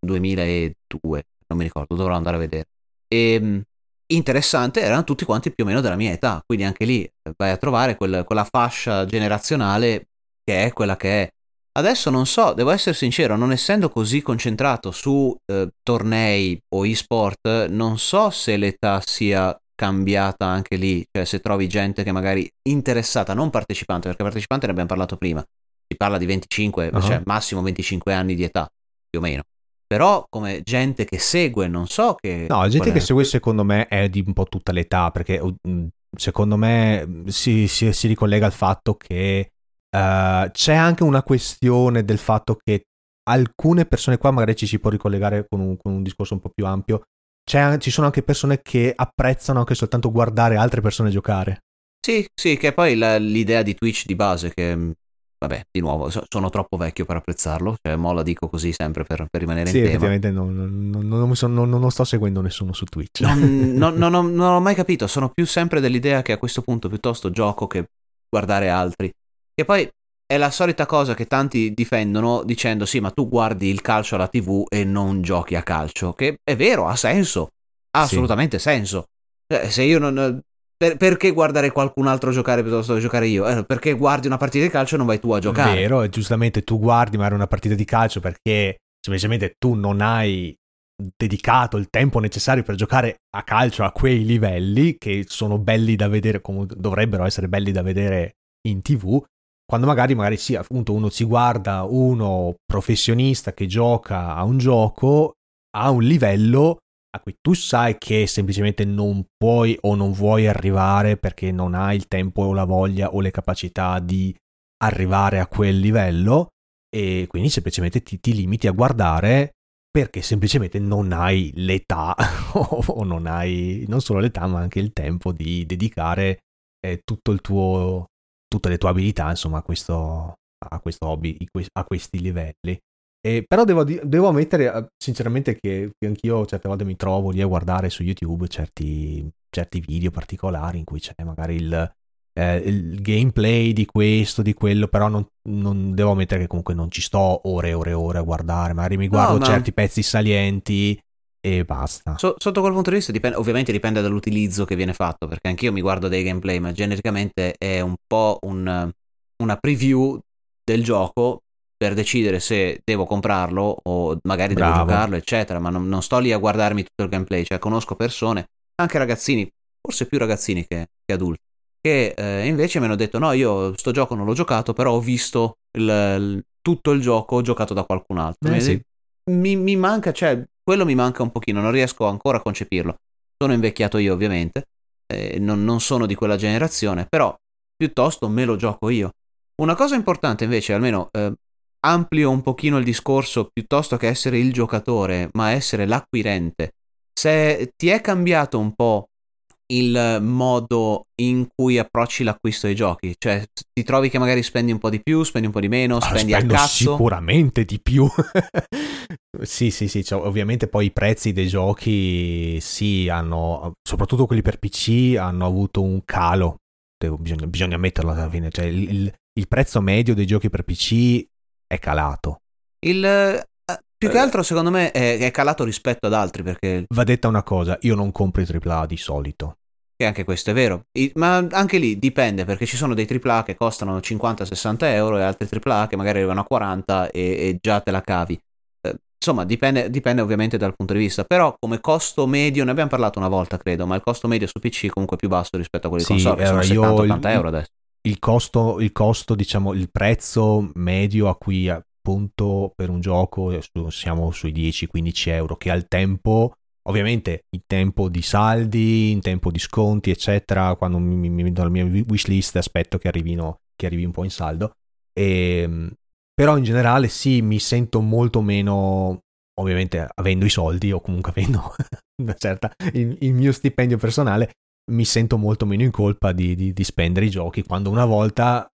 Speaker 1: 2002, non mi ricordo, dovrò andare a vedere. E ehm, interessante, erano tutti quanti più o meno della mia età, quindi anche lì eh, vai a trovare quel, quella fascia generazionale che è quella che è. Adesso non so, devo essere sincero, non essendo così concentrato su eh, tornei o e-sport, non so se l'età sia cambiata anche lì, cioè se trovi gente che magari interessata, non partecipante, perché partecipante ne abbiamo parlato prima, si parla di 25, uh-huh. cioè massimo 25 anni di età, più o meno. Però come gente che segue, non so che...
Speaker 2: No, la gente che segue secondo me è di un po' tutta l'età, perché uh, secondo me si, si, si ricollega al fatto che uh, c'è anche una questione del fatto che alcune persone qua magari ci si può ricollegare con un, con un discorso un po' più ampio, ci sono anche persone che apprezzano anche soltanto guardare altre persone giocare.
Speaker 1: Sì, sì, che poi la, l'idea di Twitch di base, che mm, vabbè, di nuovo, so, sono troppo vecchio per apprezzarlo, cioè mo la dico così sempre per, per rimanere
Speaker 2: sì,
Speaker 1: in
Speaker 2: tema. Sì, effettivamente non, non, non, sono, non, sto seguendo nessuno su Twitch.
Speaker 1: Non, non, non, ho mai capito, sono più sempre dell'idea che a questo punto piuttosto gioco che guardare altri. E poi è la solita cosa che tanti difendono dicendo sì, ma tu guardi il calcio alla TV e non giochi a calcio, che è vero, ha senso, ha assolutamente sì. senso. Cioè, se io non... Per, perché guardare qualcun altro giocare piuttosto che giocare io? Eh, perché guardi una partita di calcio e non vai tu a giocare.
Speaker 2: Vero, e giustamente tu guardi magari una partita di calcio perché semplicemente tu non hai dedicato il tempo necessario per giocare a calcio a quei livelli che sono belli da vedere, come dovrebbero essere belli da vedere in tv quando magari, magari sì, appunto uno si guarda uno professionista che gioca a un gioco a un livello a cui tu sai che semplicemente non puoi o non vuoi arrivare perché non hai il tempo o la voglia o le capacità di arrivare a quel livello e quindi semplicemente ti, ti limiti a guardare perché semplicemente non hai l'età o non hai non solo l'età ma anche il tempo di dedicare eh, tutto il tuo tutte le tue abilità, insomma, a questo, a questo hobby, a questi livelli. E, però devo, devo, ammettere eh, sinceramente che, che, anch'io certe volte mi trovo lì a guardare su YouTube certi, certi video particolari in cui c'è magari il, eh, il gameplay di questo, di quello, però non, non, devo ammettere che comunque non ci sto ore e ore e ore a guardare, magari mi guardo no, ma... certi pezzi salienti e basta.
Speaker 1: So, sotto quel punto di vista dipende, ovviamente dipende dall'utilizzo che viene fatto, perché anch'io mi guardo dei gameplay, ma genericamente è un po' un, una preview del gioco per decidere se devo comprarlo o magari Bravo. devo giocarlo, eccetera, ma non, non, sto lì a guardarmi tutto il gameplay, cioè conosco persone, anche ragazzini, forse più ragazzini che, che adulti, che eh, invece mi hanno detto no, io sto gioco non l'ho giocato, però ho visto il, il, tutto il gioco giocato da qualcun altro.
Speaker 2: Eh, sì.
Speaker 1: mi, mi manca, cioè, quello mi manca un pochino, non riesco ancora a concepirlo. Sono invecchiato io ovviamente, eh, non, non sono di quella generazione, però piuttosto me lo gioco io. Una cosa importante invece, almeno eh, amplio un pochino il discorso piuttosto che essere il giocatore, ma essere l'acquirente. Se ti è cambiato un po' il modo in cui approcci l'acquisto dei giochi, cioè ti trovi che magari spendi un po' di più, spendi un po' di meno, ah, spendi a cazzo.
Speaker 2: Sicuramente di più. sì, sì, sì, cioè, ovviamente poi i prezzi dei giochi sì hanno, soprattutto quelli per PC, hanno avuto un calo. Bisogna, bisogna metterlo alla fine, cioè il, il, prezzo medio dei giochi per PC è calato.
Speaker 1: Il, più che eh. altro, secondo me, è, è, calato rispetto ad altri perché.
Speaker 2: Va detta una cosa: io non compro i AAA di solito.
Speaker 1: E anche questo è vero. I, ma anche lì dipende perché ci sono dei AAA che costano 50-60 euro e altri AAA che magari arrivano a 40 e, e già te la cavi. Eh, insomma, dipende, dipende, ovviamente dal punto di vista. Però, come costo medio, ne abbiamo parlato una volta, credo. Ma il costo medio su PC è comunque più basso rispetto a quelli di sì, console, che sono 70-80 euro adesso
Speaker 2: il costo, il costo, diciamo, il prezzo medio a cui appunto per un gioco siamo sui 10-15 euro, che al tempo, ovviamente in tempo di saldi, in tempo di sconti, eccetera, quando mi, mi, do la mia wishlist aspetto che arrivino, che arrivi un po' in saldo. E, ehm, però in generale sì, mi sento molto meno, ovviamente avendo i soldi o comunque avendo una certa, il, il mio stipendio personale, mi sento molto meno in colpa di, di, di spendere i giochi quando una volta eh,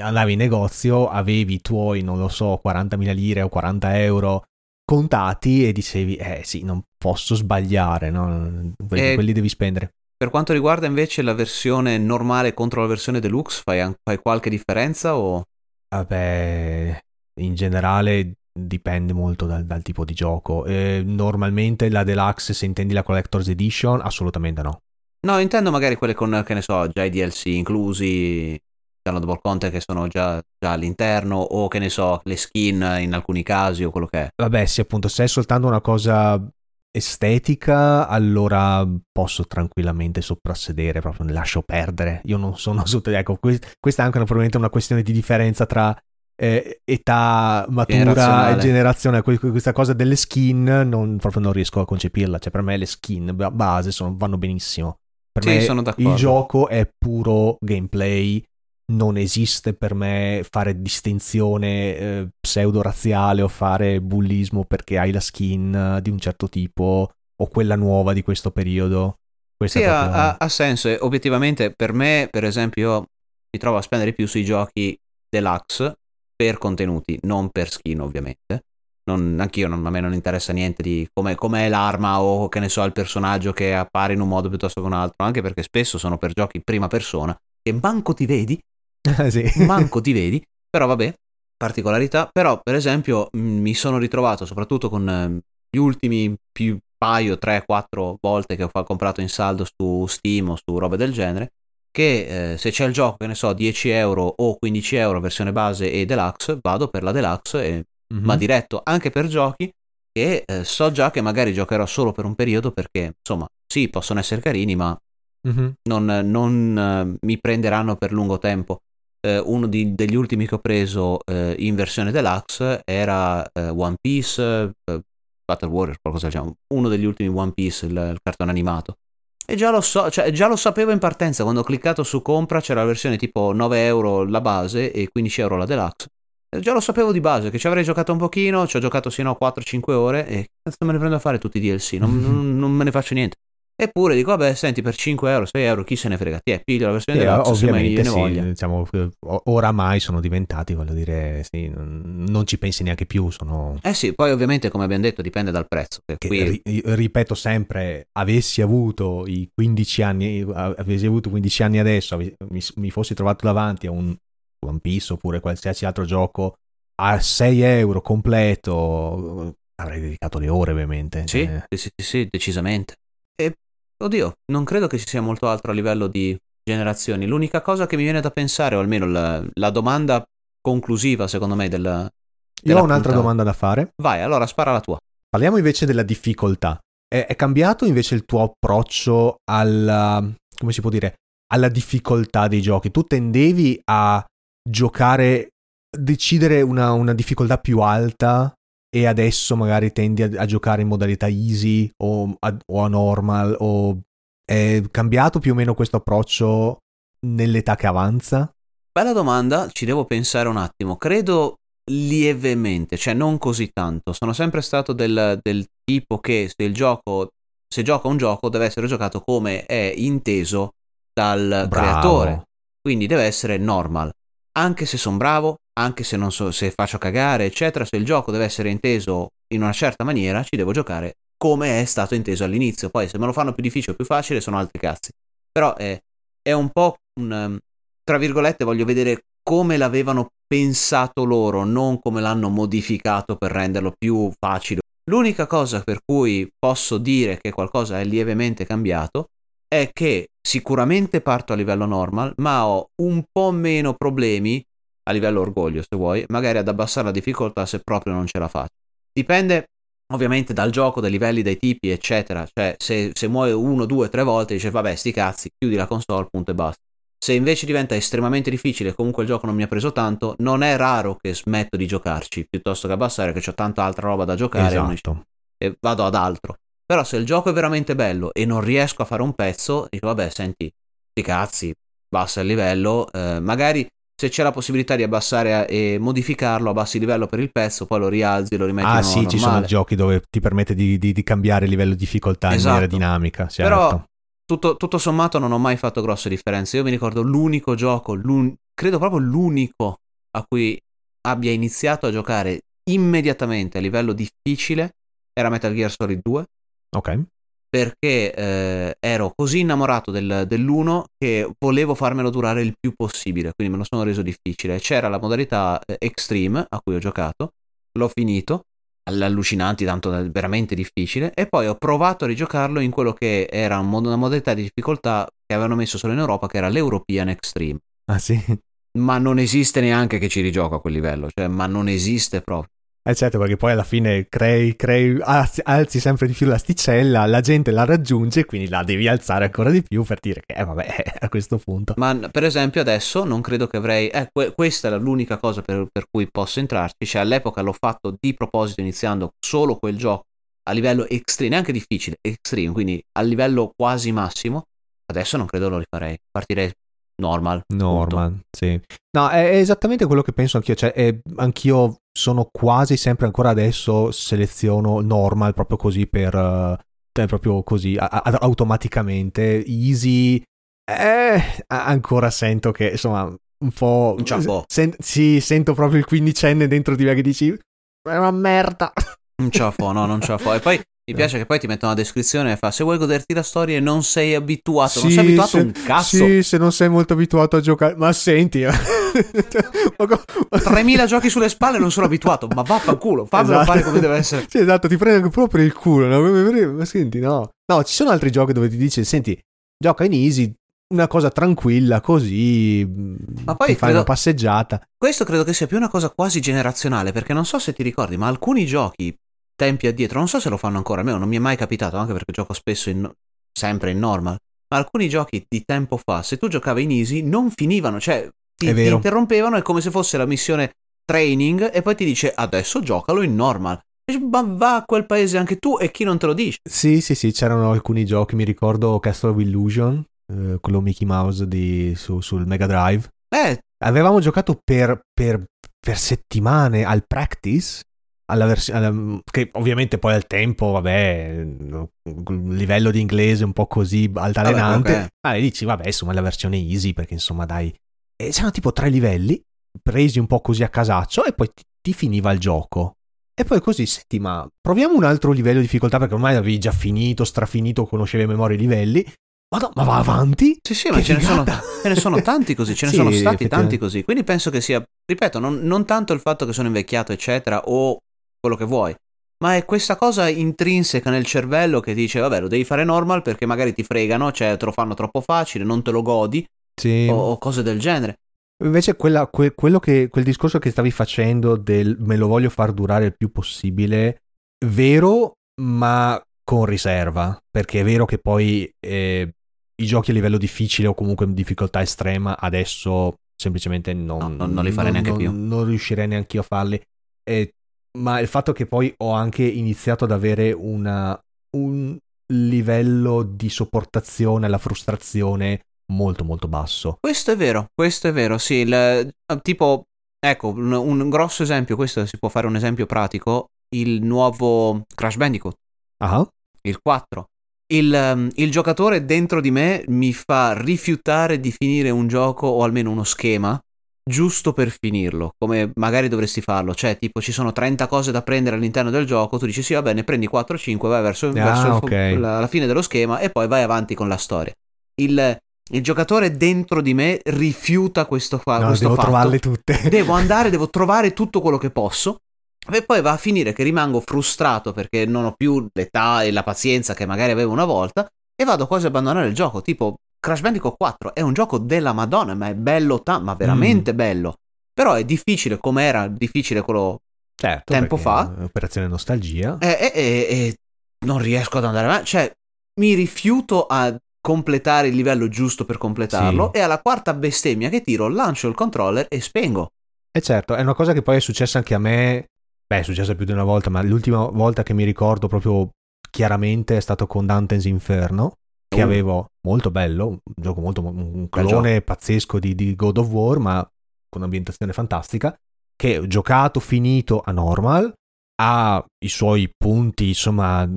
Speaker 2: andavi in negozio, avevi i tuoi, non lo so, 40.000 lire o 40 euro contati e dicevi, eh sì, non posso sbagliare, no? quelli, e quelli devi spendere.
Speaker 1: Per quanto riguarda invece la versione normale contro la versione deluxe, fai, fai qualche differenza o...
Speaker 2: Vabbè, in generale dipende molto dal, dal tipo di gioco. Eh, normalmente la deluxe, se intendi la collector's edition, assolutamente no.
Speaker 1: No, intendo magari quelle con, che ne so, già i DLC inclusi, downloadable content che sono già, già, all'interno, o che ne so, le skin in alcuni casi o quello che è.
Speaker 2: Vabbè, sì, appunto, se è soltanto una cosa estetica, allora posso tranquillamente soprassedere, proprio lascio perdere. Io non sono sotto... Ecco, questa è anche probabilmente una questione di differenza tra eh, età matura e generazione, questa cosa delle skin non, proprio non riesco a concepirla, cioè per me le skin base sono, vanno benissimo. Per sì, me il gioco è puro gameplay, non esiste per me fare distinzione eh, pseudo-razziale o fare bullismo perché hai la skin di un certo tipo o quella nuova di questo periodo.
Speaker 1: Questa sì, proprio... ha, ha, senso. E obiettivamente per me, per esempio, io mi trovo a spendere più sui giochi deluxe per contenuti, non per skin ovviamente non, anch'io non, a me non interessa niente di come, com'è l'arma o che ne so il personaggio che appare in un modo piuttosto che un altro, anche perché spesso sono per giochi in prima persona e manco ti vedi,
Speaker 2: sì.
Speaker 1: manco ti vedi, però vabbè, particolarità, però per esempio mi sono ritrovato soprattutto con ehm, gli ultimi più paio, 3-4 volte che ho comprato in saldo su Steam o su robe del genere, che eh, se c'è il gioco, che ne so, 10 euro o 15 euro versione base e deluxe, vado per la deluxe e mm-hmm. ma diretto anche per giochi che eh, so già che magari giocherò solo per un periodo perché, insomma, sì, possono essere carini, ma mm-hmm. non, non uh, mi prenderanno per lungo tempo. Uh, uno di, degli ultimi che ho preso uh, in versione deluxe era One Piece, Battle Warrior, qualcosa diciamo, uno degli ultimi One Piece, il, il cartone animato. E già lo so, cioè già lo sapevo in partenza, quando ho cliccato su compra c'era la versione tipo 9 euro la base e 15 euro la deluxe. Già lo sapevo di base che ci avrei giocato un pochino, ci ho giocato sino a 4-5 ore e cazzo me ne prendo a fare tutti i DLC, non, non, non me ne faccio niente. Eppure dico, vabbè, senti, per 5 euro, 6 euro, chi se ne frega? Ti è piglio la versione
Speaker 2: sì,
Speaker 1: deluxe,
Speaker 2: ovviamente sì, diciamo, oramai sono diventati, voglio dire, sì, non ci pensi neanche più, sono...
Speaker 1: Eh sì, poi ovviamente, come abbiamo detto, dipende dal prezzo.
Speaker 2: Qui... ripeto sempre, avessi avuto i 15 anni, avessi avuto 15 anni adesso, mi, mi fossi trovato davanti a un One Piece oppure qualsiasi altro gioco a 6 euro completo avrei dedicato le ore ovviamente.
Speaker 1: Sì, eh. sì, sì, sì, decisamente. E oddio, non credo che ci sia molto altro a livello di generazioni. L'unica cosa che mi viene da pensare, o almeno la, la domanda conclusiva secondo me del...
Speaker 2: Io ho un'altra puntata. domanda da fare.
Speaker 1: Vai, allora spara la tua.
Speaker 2: Parliamo invece della difficoltà. È, è cambiato invece il tuo approccio alla... come si può dire? Alla difficoltà dei giochi. Tu tendevi a giocare, decidere una, una difficoltà più alta e adesso magari tendi a, a giocare in modalità easy o a, o a normal o è cambiato più o meno questo approccio nell'età che avanza?
Speaker 1: Bella domanda, ci devo pensare un attimo. Credo lievemente, cioè non così tanto. Sono sempre stato del, del tipo che se il gioco, se gioca un gioco, deve essere giocato come è inteso dal bravo. creatore. Quindi deve essere normal. Anche se sono bravo, anche se non so se faccio cagare, eccetera, se il gioco deve essere inteso in una certa maniera, ci devo giocare come è stato inteso all'inizio. Poi se me lo fanno più difficile o più facile sono altri cazzi. Però è, è un po' un... Um, tra virgolette voglio vedere come l'avevano pensato loro, non come l'hanno modificato per renderlo più facile. L'unica cosa per cui posso dire che qualcosa è lievemente cambiato è che sicuramente parto a livello normal, ma ho un po' meno problemi a livello orgoglio, se vuoi, magari ad abbassare la difficoltà se proprio non ce la faccio. Dipende ovviamente dal gioco, dai livelli, dai tipi, eccetera. Cioè, se, se muore uno, due, tre volte, dice vabbè, sti cazzi, chiudi la console, punto e basta. Se invece diventa estremamente difficile e comunque il gioco non mi ha preso tanto, non è raro che smetto di giocarci, piuttosto che abbassare che ho tanta altra roba da giocare
Speaker 2: esatto.
Speaker 1: e vado ad altro. Però se il gioco è veramente bello e non riesco a fare un pezzo, dico vabbè, senti, sti cazzi, basta il livello, eh, magari se c'è la possibilità di abbassare e modificarlo, abbassi il livello per il pezzo, poi lo rialzi, lo rimetti
Speaker 2: ah,
Speaker 1: in
Speaker 2: sì,
Speaker 1: normale.
Speaker 2: ci sono giochi dove ti permette di, di, di cambiare il livello di difficoltà esatto. in maniera esatto. dinamica. Certo.
Speaker 1: Però tutto, tutto, sommato non ho mai fatto grosse differenze. Io mi ricordo l'unico gioco, credo proprio l'unico a cui abbia iniziato a giocare immediatamente a livello difficile era Metal Gear Solid 2.
Speaker 2: Ok
Speaker 1: perché eh, ero così innamorato del, dell'1 che volevo farmelo durare il più possibile, quindi me lo sono reso difficile. C'era la modalità eh, Extreme a cui ho giocato, l'ho finito, allucinanti, tanto veramente difficile, e poi ho provato a rigiocarlo in quello che era una modalità di difficoltà che avevano messo solo in Europa, che era l'European Extreme.
Speaker 2: Ah sì?
Speaker 1: Ma non esiste neanche che ci rigioco a quel livello, cioè, ma non esiste proprio.
Speaker 2: Eh certo, perché poi alla fine crei, crei, alzi, alzi, sempre di più l'asticella, la gente la raggiunge, quindi la devi alzare ancora di più per dire che, eh vabbè, a questo punto.
Speaker 1: Ma per esempio adesso non credo che avrei... Eh, que- questa è l'unica cosa per, per, cui posso entrarci, cioè all'epoca l'ho fatto di proposito iniziando solo quel gioco a livello extreme, neanche difficile, extreme, quindi a livello quasi massimo, adesso non credo lo rifarei, partirei normal.
Speaker 2: Normal, punto. sì. No, è, esattamente quello che penso anch'io, cioè è, anch'io sono quasi sempre ancora adesso seleziono normal proprio così per uh, proprio così a, a, automaticamente easy eh, ancora sento che insomma un po'
Speaker 1: un
Speaker 2: sen- sì, sento proprio il quindicenne dentro di me che dici è una merda
Speaker 1: un ciaffo no non ciaffo e poi mi piace che poi ti mettono una descrizione e fa se vuoi goderti la storia e non sei abituato, sì, non sei abituato
Speaker 2: se,
Speaker 1: a un cazzo.
Speaker 2: Sì, se non sei molto abituato a giocare, ma senti,
Speaker 1: 3000 giochi sulle spalle non sono abituato, ma vaffanculo, fammelo esatto. fare come deve essere.
Speaker 2: Sì, esatto, ti prendo proprio il culo, no? ma senti, no. No, ci sono altri giochi dove ti dice, senti, gioca in easy, una cosa tranquilla così ma poi fai credo, una passeggiata
Speaker 1: questo credo che sia più una cosa quasi generazionale perché non so se ti ricordi ma alcuni giochi tempi addietro, non so se lo fanno ancora, a me non mi è mai capitato, anche perché gioco spesso in, sempre in normal, ma alcuni giochi di tempo fa, se tu giocavi in easy, non finivano, cioè ti, ti interrompevano, è come se fosse la missione training e poi ti dice adesso giocalo in normal. Ma va a quel paese anche tu e chi non te lo dice?
Speaker 2: Sì, sì, sì, c'erano alcuni giochi, mi ricordo Castle of Illusion, eh, quello Mickey Mouse di, su, sul Mega Drive.
Speaker 1: Eh.
Speaker 2: Avevamo giocato per, per, per settimane al practice alla versione che ovviamente poi al tempo vabbè livello di inglese un po' così altalenante vabbè, okay. dici vabbè insomma la versione easy perché insomma dai e c'erano tipo tre livelli presi un po' così a casaccio e poi ti, ti finiva il gioco e poi così senti ma proviamo un altro livello di difficoltà perché ormai avevi già finito strafinito conoscevi a memoria i livelli Madonna, ma va avanti?
Speaker 1: Sì, sì, ma ce ne, sono, ce ne, sono, tanti così, ce ne sì, sono stati tanti così. Quindi penso che sia, ripeto, non, non, tanto il fatto che sono invecchiato, eccetera, o quello che vuoi. ma è questa cosa intrinseca nel cervello che dice, vabbè, lo devi fare normal perché magari ti fregano, cioè te lo fanno troppo facile, non te lo godi, sì. o, o cose del genere.
Speaker 2: Invece quella, que, quello che, quel discorso che stavi facendo del me lo voglio far durare il più possibile, vero, ma con riserva, perché è vero che poi eh, i giochi a livello difficile o comunque in difficoltà estrema adesso semplicemente non, no,
Speaker 1: non, non li farei non, neanche più.
Speaker 2: Non riuscirei neanche io a farli. Eh, ma il fatto che poi ho anche iniziato ad avere una, un livello di sopportazione alla frustrazione molto molto basso.
Speaker 1: Questo è vero, questo è vero, sì, il, eh, tipo, ecco, un, un, grosso esempio, questo si può fare un esempio pratico, il nuovo Crash Bandicoot,
Speaker 2: uh-huh.
Speaker 1: il 4. Il, um, il, giocatore dentro di me mi fa rifiutare di finire un gioco o almeno uno schema giusto per finirlo, come magari dovresti farlo, cioè tipo ci sono 30 cose da prendere all'interno del gioco, tu dici sì va bene, prendi 4-5, vai verso, ah, verso okay. la, la, fine dello schema e poi vai avanti con la storia. Il, il giocatore dentro di me rifiuta questo, fa-
Speaker 2: no,
Speaker 1: questo
Speaker 2: devo
Speaker 1: fatto.
Speaker 2: trovarle tutte.
Speaker 1: devo andare, devo trovare tutto quello che posso. E poi va a finire che rimango frustrato perché non ho più l'età e la pazienza che magari avevo una volta e vado quasi a abbandonare il gioco. Tipo, Crash Bandicoot 4 è un gioco della Madonna, ma è bello, ta- ma veramente mm. bello. Però è difficile come era difficile quello certo, tempo fa.
Speaker 2: Operazione nostalgia.
Speaker 1: E, e, e, non riesco ad andare avanti. Cioè, mi rifiuto a completare il livello giusto per completarlo sì. e alla quarta bestemmia che tiro lancio il controller e spengo.
Speaker 2: E certo, è una cosa che poi è successa anche a me, beh è successa più di una volta, ma l'ultima volta che mi ricordo proprio chiaramente è stato con Dante's Inferno, che uh. avevo molto bello, un gioco molto, un clone pazzesco di, di God of War, ma con un'ambientazione fantastica, che ho giocato, finito a normal, ha i suoi punti, insomma,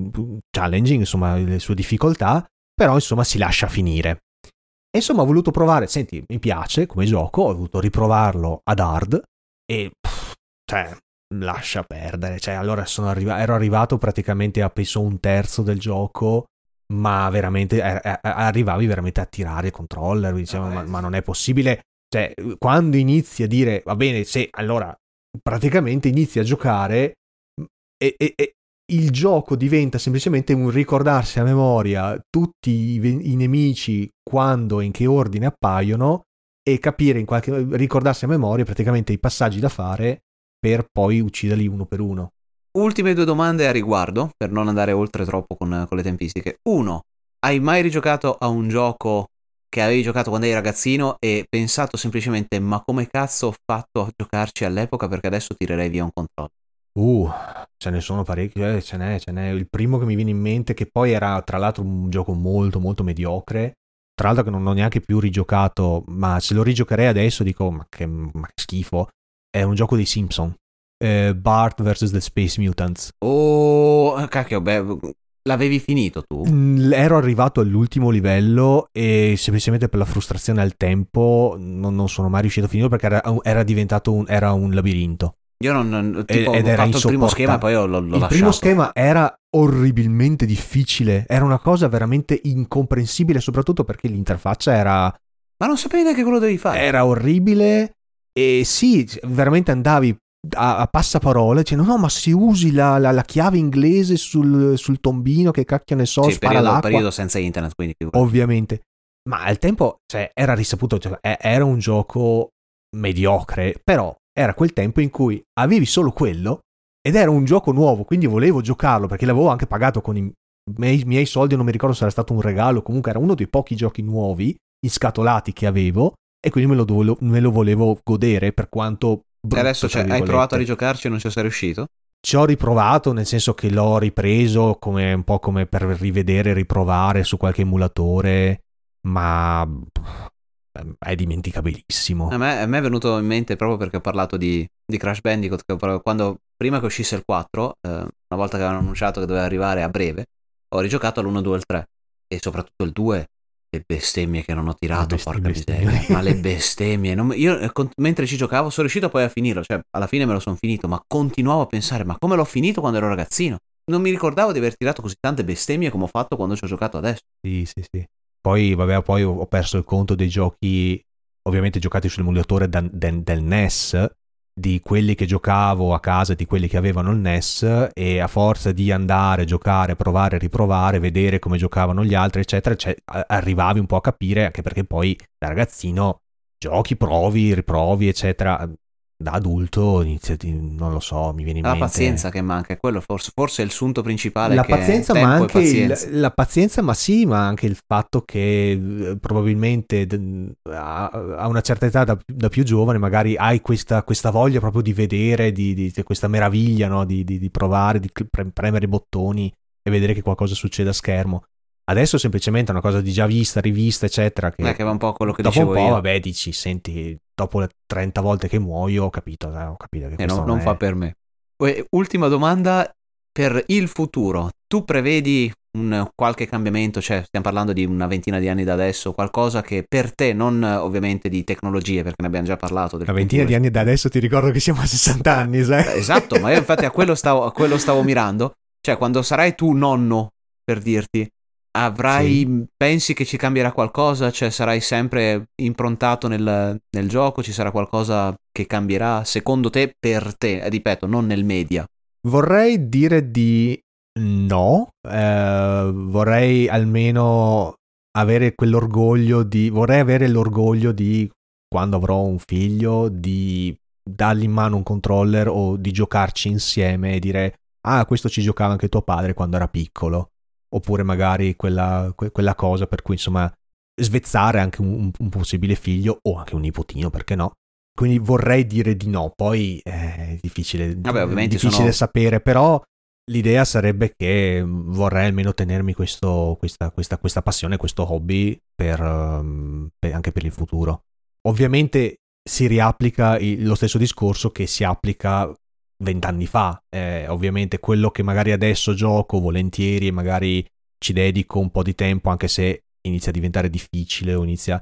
Speaker 2: challenging, insomma, le sue difficoltà, però insomma si lascia finire. E insomma ho voluto provare, senti, mi piace come gioco, ho voluto riprovarlo ad hard e pff, cioè lascia perdere, cioè allora arriva- ero arrivato praticamente a penso un terzo del gioco, ma veramente eh, eh, arrivavi veramente a tirare il controller, diciamo, ma, ma non è possibile, cioè quando inizi a dire va bene, se allora praticamente inizi a giocare e, e, e, il gioco diventa semplicemente un ricordarsi a memoria tutti i, i nemici quando e in che ordine appaiono e capire in qualche ricordarsi a memoria praticamente i passaggi da fare per poi ucciderli uno per uno.
Speaker 1: Ultime due domande a riguardo, per non andare oltre troppo con, con le tempistiche. Uno, hai mai rigiocato a un gioco che avevi giocato quando eri ragazzino e pensato semplicemente ma come cazzo ho fatto a giocarci all'epoca perché adesso tirerei via un controllo?
Speaker 2: Uh, ce ne sono parecchi, eh, ce n'è, ce n'è. Il primo che mi viene in mente, che poi era tra l'altro un gioco molto molto mediocre, tra l'altro che non ho neanche più rigiocato, ma se lo rigiocherei adesso dico ma che, ma che schifo, è un gioco dei Simpson. Eh, Bart vs. The Space Mutants.
Speaker 1: Oh, cacchio, beh, l'avevi finito tu?
Speaker 2: Mm, ero arrivato all'ultimo livello e semplicemente per la frustrazione al tempo non, non sono mai riuscito a finirlo perché era, era diventato un, era un labirinto.
Speaker 1: Io non, tipo, Ed ho era fatto il primo schema e poi l'ho, l'ho
Speaker 2: il
Speaker 1: lasciato.
Speaker 2: primo schema era orribilmente difficile, era una cosa veramente incomprensibile, soprattutto perché l'interfaccia era...
Speaker 1: Ma non sapevi neanche quello devi fare.
Speaker 2: Era orribile e sì, veramente andavi a, a passaparole dicendo no ma se usi la, la, la chiave inglese sul, sul, tombino che cacchio ne so,
Speaker 1: sì,
Speaker 2: spara
Speaker 1: periodo,
Speaker 2: l'acqua.
Speaker 1: periodo senza internet quindi
Speaker 2: Ovviamente. Ma al tempo cioè, era risaputo, cioè, era un gioco mediocre, però era quel tempo in cui avevi solo quello ed era un gioco nuovo, quindi volevo giocarlo perché l'avevo anche pagato con i miei, miei soldi, non mi ricordo se era stato un regalo, comunque era uno dei pochi giochi nuovi, inscatolati che avevo e quindi me lo, dovevo, me lo volevo godere per quanto...
Speaker 1: Brutto, e adesso cioè, hai provato a rigiocarci e non ci sei riuscito?
Speaker 2: Ci ho riprovato, nel senso che l'ho ripreso come, un po' come per rivedere e riprovare su qualche emulatore, ma è dimenticabilissimo.
Speaker 1: A me, a me, è venuto in mente proprio perché ho parlato di, di Crash Bandicoot, quando, prima che uscisse il 4, eh, una volta che avevano annunciato che doveva arrivare a breve, ho rigiocato l'1, 2 e il 3 e soprattutto il 2 le bestemmie che non ho tirato, porca miseria. Ma le bestemmie. Non, io eh, mentre ci giocavo sono riuscito poi a finirlo, cioè alla fine me lo sono finito, ma continuavo a pensare, ma come l'ho finito quando ero ragazzino? Non mi ricordavo di aver tirato così tante bestemmie come ho fatto quando ci ho giocato adesso.
Speaker 2: Sì, sì, sì. Poi, vabbè, poi ho perso il conto dei giochi, ovviamente giocati sull'emulatore del, del NES, di quelli che giocavo a casa, di quelli che avevano il NES e a forza di andare, giocare, provare, riprovare, vedere come giocavano gli altri, eccetera, cioè, arrivavi un po' a capire, anche perché poi da ragazzino giochi, provi, riprovi, eccetera da adulto inizia, non lo so, mi viene in
Speaker 1: la
Speaker 2: mente...
Speaker 1: La pazienza che manca, è quello forse, forse è il sunto principale.
Speaker 2: La pazienza, ma anche pazienza. Il, la pazienza, ma sì, ma anche il fatto che eh, probabilmente a una certa età, da, da più giovane, magari hai questa, questa, voglia proprio di vedere, di, di questa meraviglia, no? di, di, di, provare, di premere i bottoni e vedere che qualcosa succede a schermo. Adesso è semplicemente una cosa di già vista, rivista, eccetera. Che,
Speaker 1: eh, che va un po' quello che
Speaker 2: dopo
Speaker 1: dicevo
Speaker 2: un po',
Speaker 1: io.
Speaker 2: vabbè, dici, senti, dopo le 30 volte che muoio ho capito, eh, ho capito che
Speaker 1: eh,
Speaker 2: no,
Speaker 1: non,
Speaker 2: è...
Speaker 1: fa per me. Ultima domanda per il futuro. Tu prevedi un qualche cambiamento, cioè stiamo parlando di una ventina di anni da adesso, qualcosa che per te, non ovviamente di tecnologie, perché ne abbiamo già parlato.
Speaker 2: Una ventina futuro. di anni da adesso ti ricordo che siamo a 60 anni, sai?
Speaker 1: Esatto, ma io infatti a quello stavo, a quello stavo mirando. Cioè, quando sarai tu nonno, per dirti, avrai, sì. pensi che ci cambierà qualcosa? Cioè sarai sempre improntato nel, nel, gioco? Ci sarà qualcosa che cambierà secondo te per te? Eh, ripeto, non nel media.
Speaker 2: Vorrei dire di no, eh, vorrei almeno avere quell'orgoglio di... vorrei avere l'orgoglio di quando avrò un figlio di dargli in mano un controller o di giocarci insieme e dire ah questo ci giocava anche tuo padre quando era piccolo oppure magari quella, quella cosa per cui insomma svezzare anche un, un, possibile figlio o anche un nipotino, perché no? Quindi vorrei dire di no, poi è difficile,
Speaker 1: Vabbè,
Speaker 2: difficile
Speaker 1: sono...
Speaker 2: sapere, però l'idea sarebbe che vorrei almeno tenermi questo, questa, questa, questa, passione, questo hobby per, um, per, anche per il futuro. Ovviamente si riapplica il, lo stesso discorso che si applica vent'anni fa. Eh, ovviamente quello che magari adesso gioco volentieri e magari ci dedico un po' di tempo, anche se inizia a diventare difficile o inizia,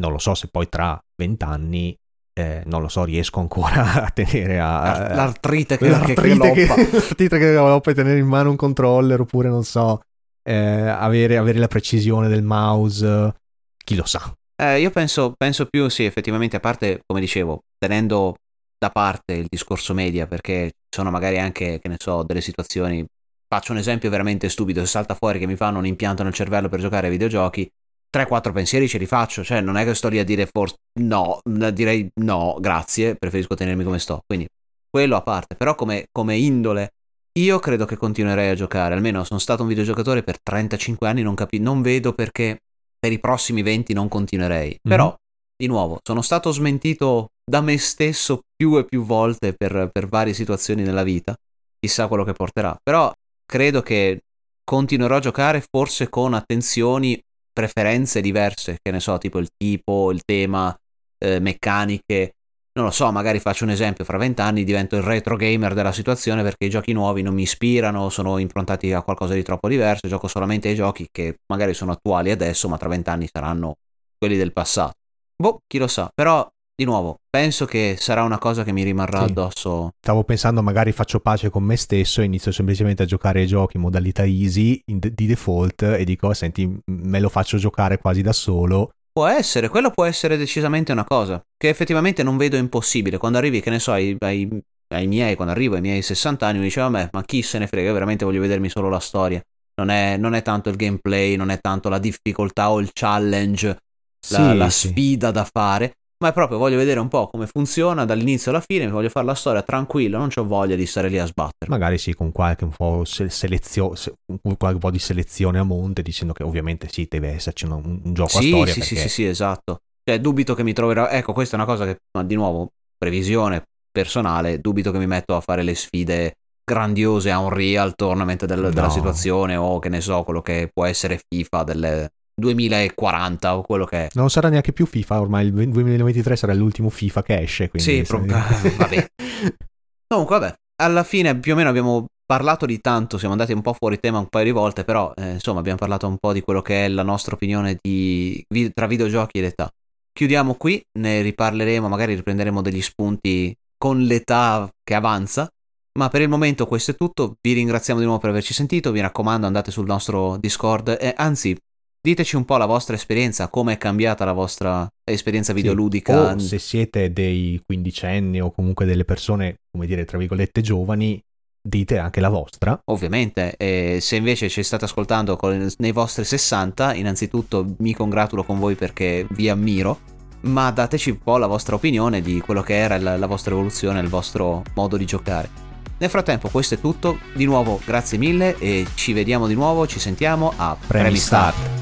Speaker 2: non lo so se poi tra vent'anni, eh, non lo so, riesco ancora a tenere a...
Speaker 1: L'artrite che,
Speaker 2: l'artrite
Speaker 1: che,
Speaker 2: che, l'artrite che galoppa e tenere in mano un controller oppure non so, eh, avere, avere, la precisione del mouse, chi lo sa.
Speaker 1: Eh, io penso, penso più, sì, effettivamente, a parte, come dicevo, tenendo da parte il discorso media perché sono magari anche, che ne so, delle situazioni. Faccio un esempio veramente stupido, se salta fuori che mi fanno un impianto nel cervello per giocare ai videogiochi, 3-4 pensieri ce li faccio, cioè non è che sto lì a dire forse no, direi no, grazie, preferisco tenermi come sto. Quindi quello a parte, però come, come indole io credo che continuerei a giocare, almeno sono stato un videogiocatore per 35 anni, non, capi- non vedo perché per i prossimi 20 non continuerei. Mm-hmm. Però, di nuovo, sono stato smentito da me stesso più e più volte per, per varie situazioni nella vita. Chissà quello che porterà. Però credo che continuerò a giocare forse con attenzioni, preferenze diverse, che ne so, tipo il tipo, il tema, eh, meccaniche. Non lo so, magari faccio un esempio, fra vent'anni divento il retro gamer della situazione perché i giochi nuovi non mi ispirano, sono improntati a qualcosa di troppo diverso, gioco solamente ai giochi che magari sono attuali adesso, ma tra vent'anni saranno quelli del passato. Boh, chi lo sa, però di nuovo, penso che sarà una cosa che mi rimarrà sì. addosso.
Speaker 2: Stavo pensando, magari faccio pace con me stesso e inizio semplicemente a giocare ai giochi in modalità easy de- di default e dico, senti, me lo faccio giocare quasi da solo.
Speaker 1: Può essere, quello può essere decisamente una cosa che effettivamente non vedo impossibile. Quando arrivi, che ne so, ai, ai, ai miei, quando arrivo ai miei 60 anni, mi diceva, vabbè, ma chi se ne frega, io veramente voglio vedermi solo la storia. Non è, non è tanto il gameplay, non è tanto la difficoltà o il challenge, la, sì, la sfida sì. da fare ma è proprio voglio vedere un po' come funziona dall'inizio alla fine, voglio fare la storia tranquillo, non ho voglia di stare lì a sbattere.
Speaker 2: Magari sì, con qualche un po', selezio- qualche po' di selezione a monte, dicendo che ovviamente sì, deve esserci un, un gioco
Speaker 1: sì,
Speaker 2: a storia.
Speaker 1: Sì,
Speaker 2: perché...
Speaker 1: sì, sì, sì, esatto. Cioè, dubito che mi troverò... Ecco, questa è una cosa che, di nuovo, previsione personale, dubito che mi metto a fare le sfide grandiose a un real tournament del, no. della situazione o che ne so, quello che può essere FIFA delle, 2040 o quello che è.
Speaker 2: Non sarà neanche più FIFA, ormai il 2023 sarà l'ultimo FIFA che esce.
Speaker 1: Sì, pro- vabbè. Comunque, vabbè, alla fine più o meno abbiamo parlato di tanto, siamo andati un po' fuori tema un paio di volte, però eh, insomma abbiamo parlato un po' di quello che è la nostra opinione di, tra videogiochi ed età. Chiudiamo qui, ne riparleremo, magari riprenderemo degli spunti con l'età che avanza. Ma per il momento questo è tutto, vi ringraziamo di nuovo per averci sentito, vi raccomando andate sul nostro Discord, eh, anzi diteci un po' la vostra esperienza, come è cambiata la vostra esperienza videoludica.
Speaker 2: Sì, o se siete dei quindicenni o comunque delle persone, come dire, tra virgolette, giovani, dite anche la vostra.
Speaker 1: Ovviamente, e se invece ci state ascoltando con, nei vostri 60, innanzitutto mi congratulo con voi perché vi ammiro, ma dateci un po' la vostra opinione di quello che era la, la vostra evoluzione, il vostro modo di giocare. Nel frattempo questo è tutto, di nuovo grazie mille e ci vediamo di nuovo, ci sentiamo a
Speaker 2: Premi Start.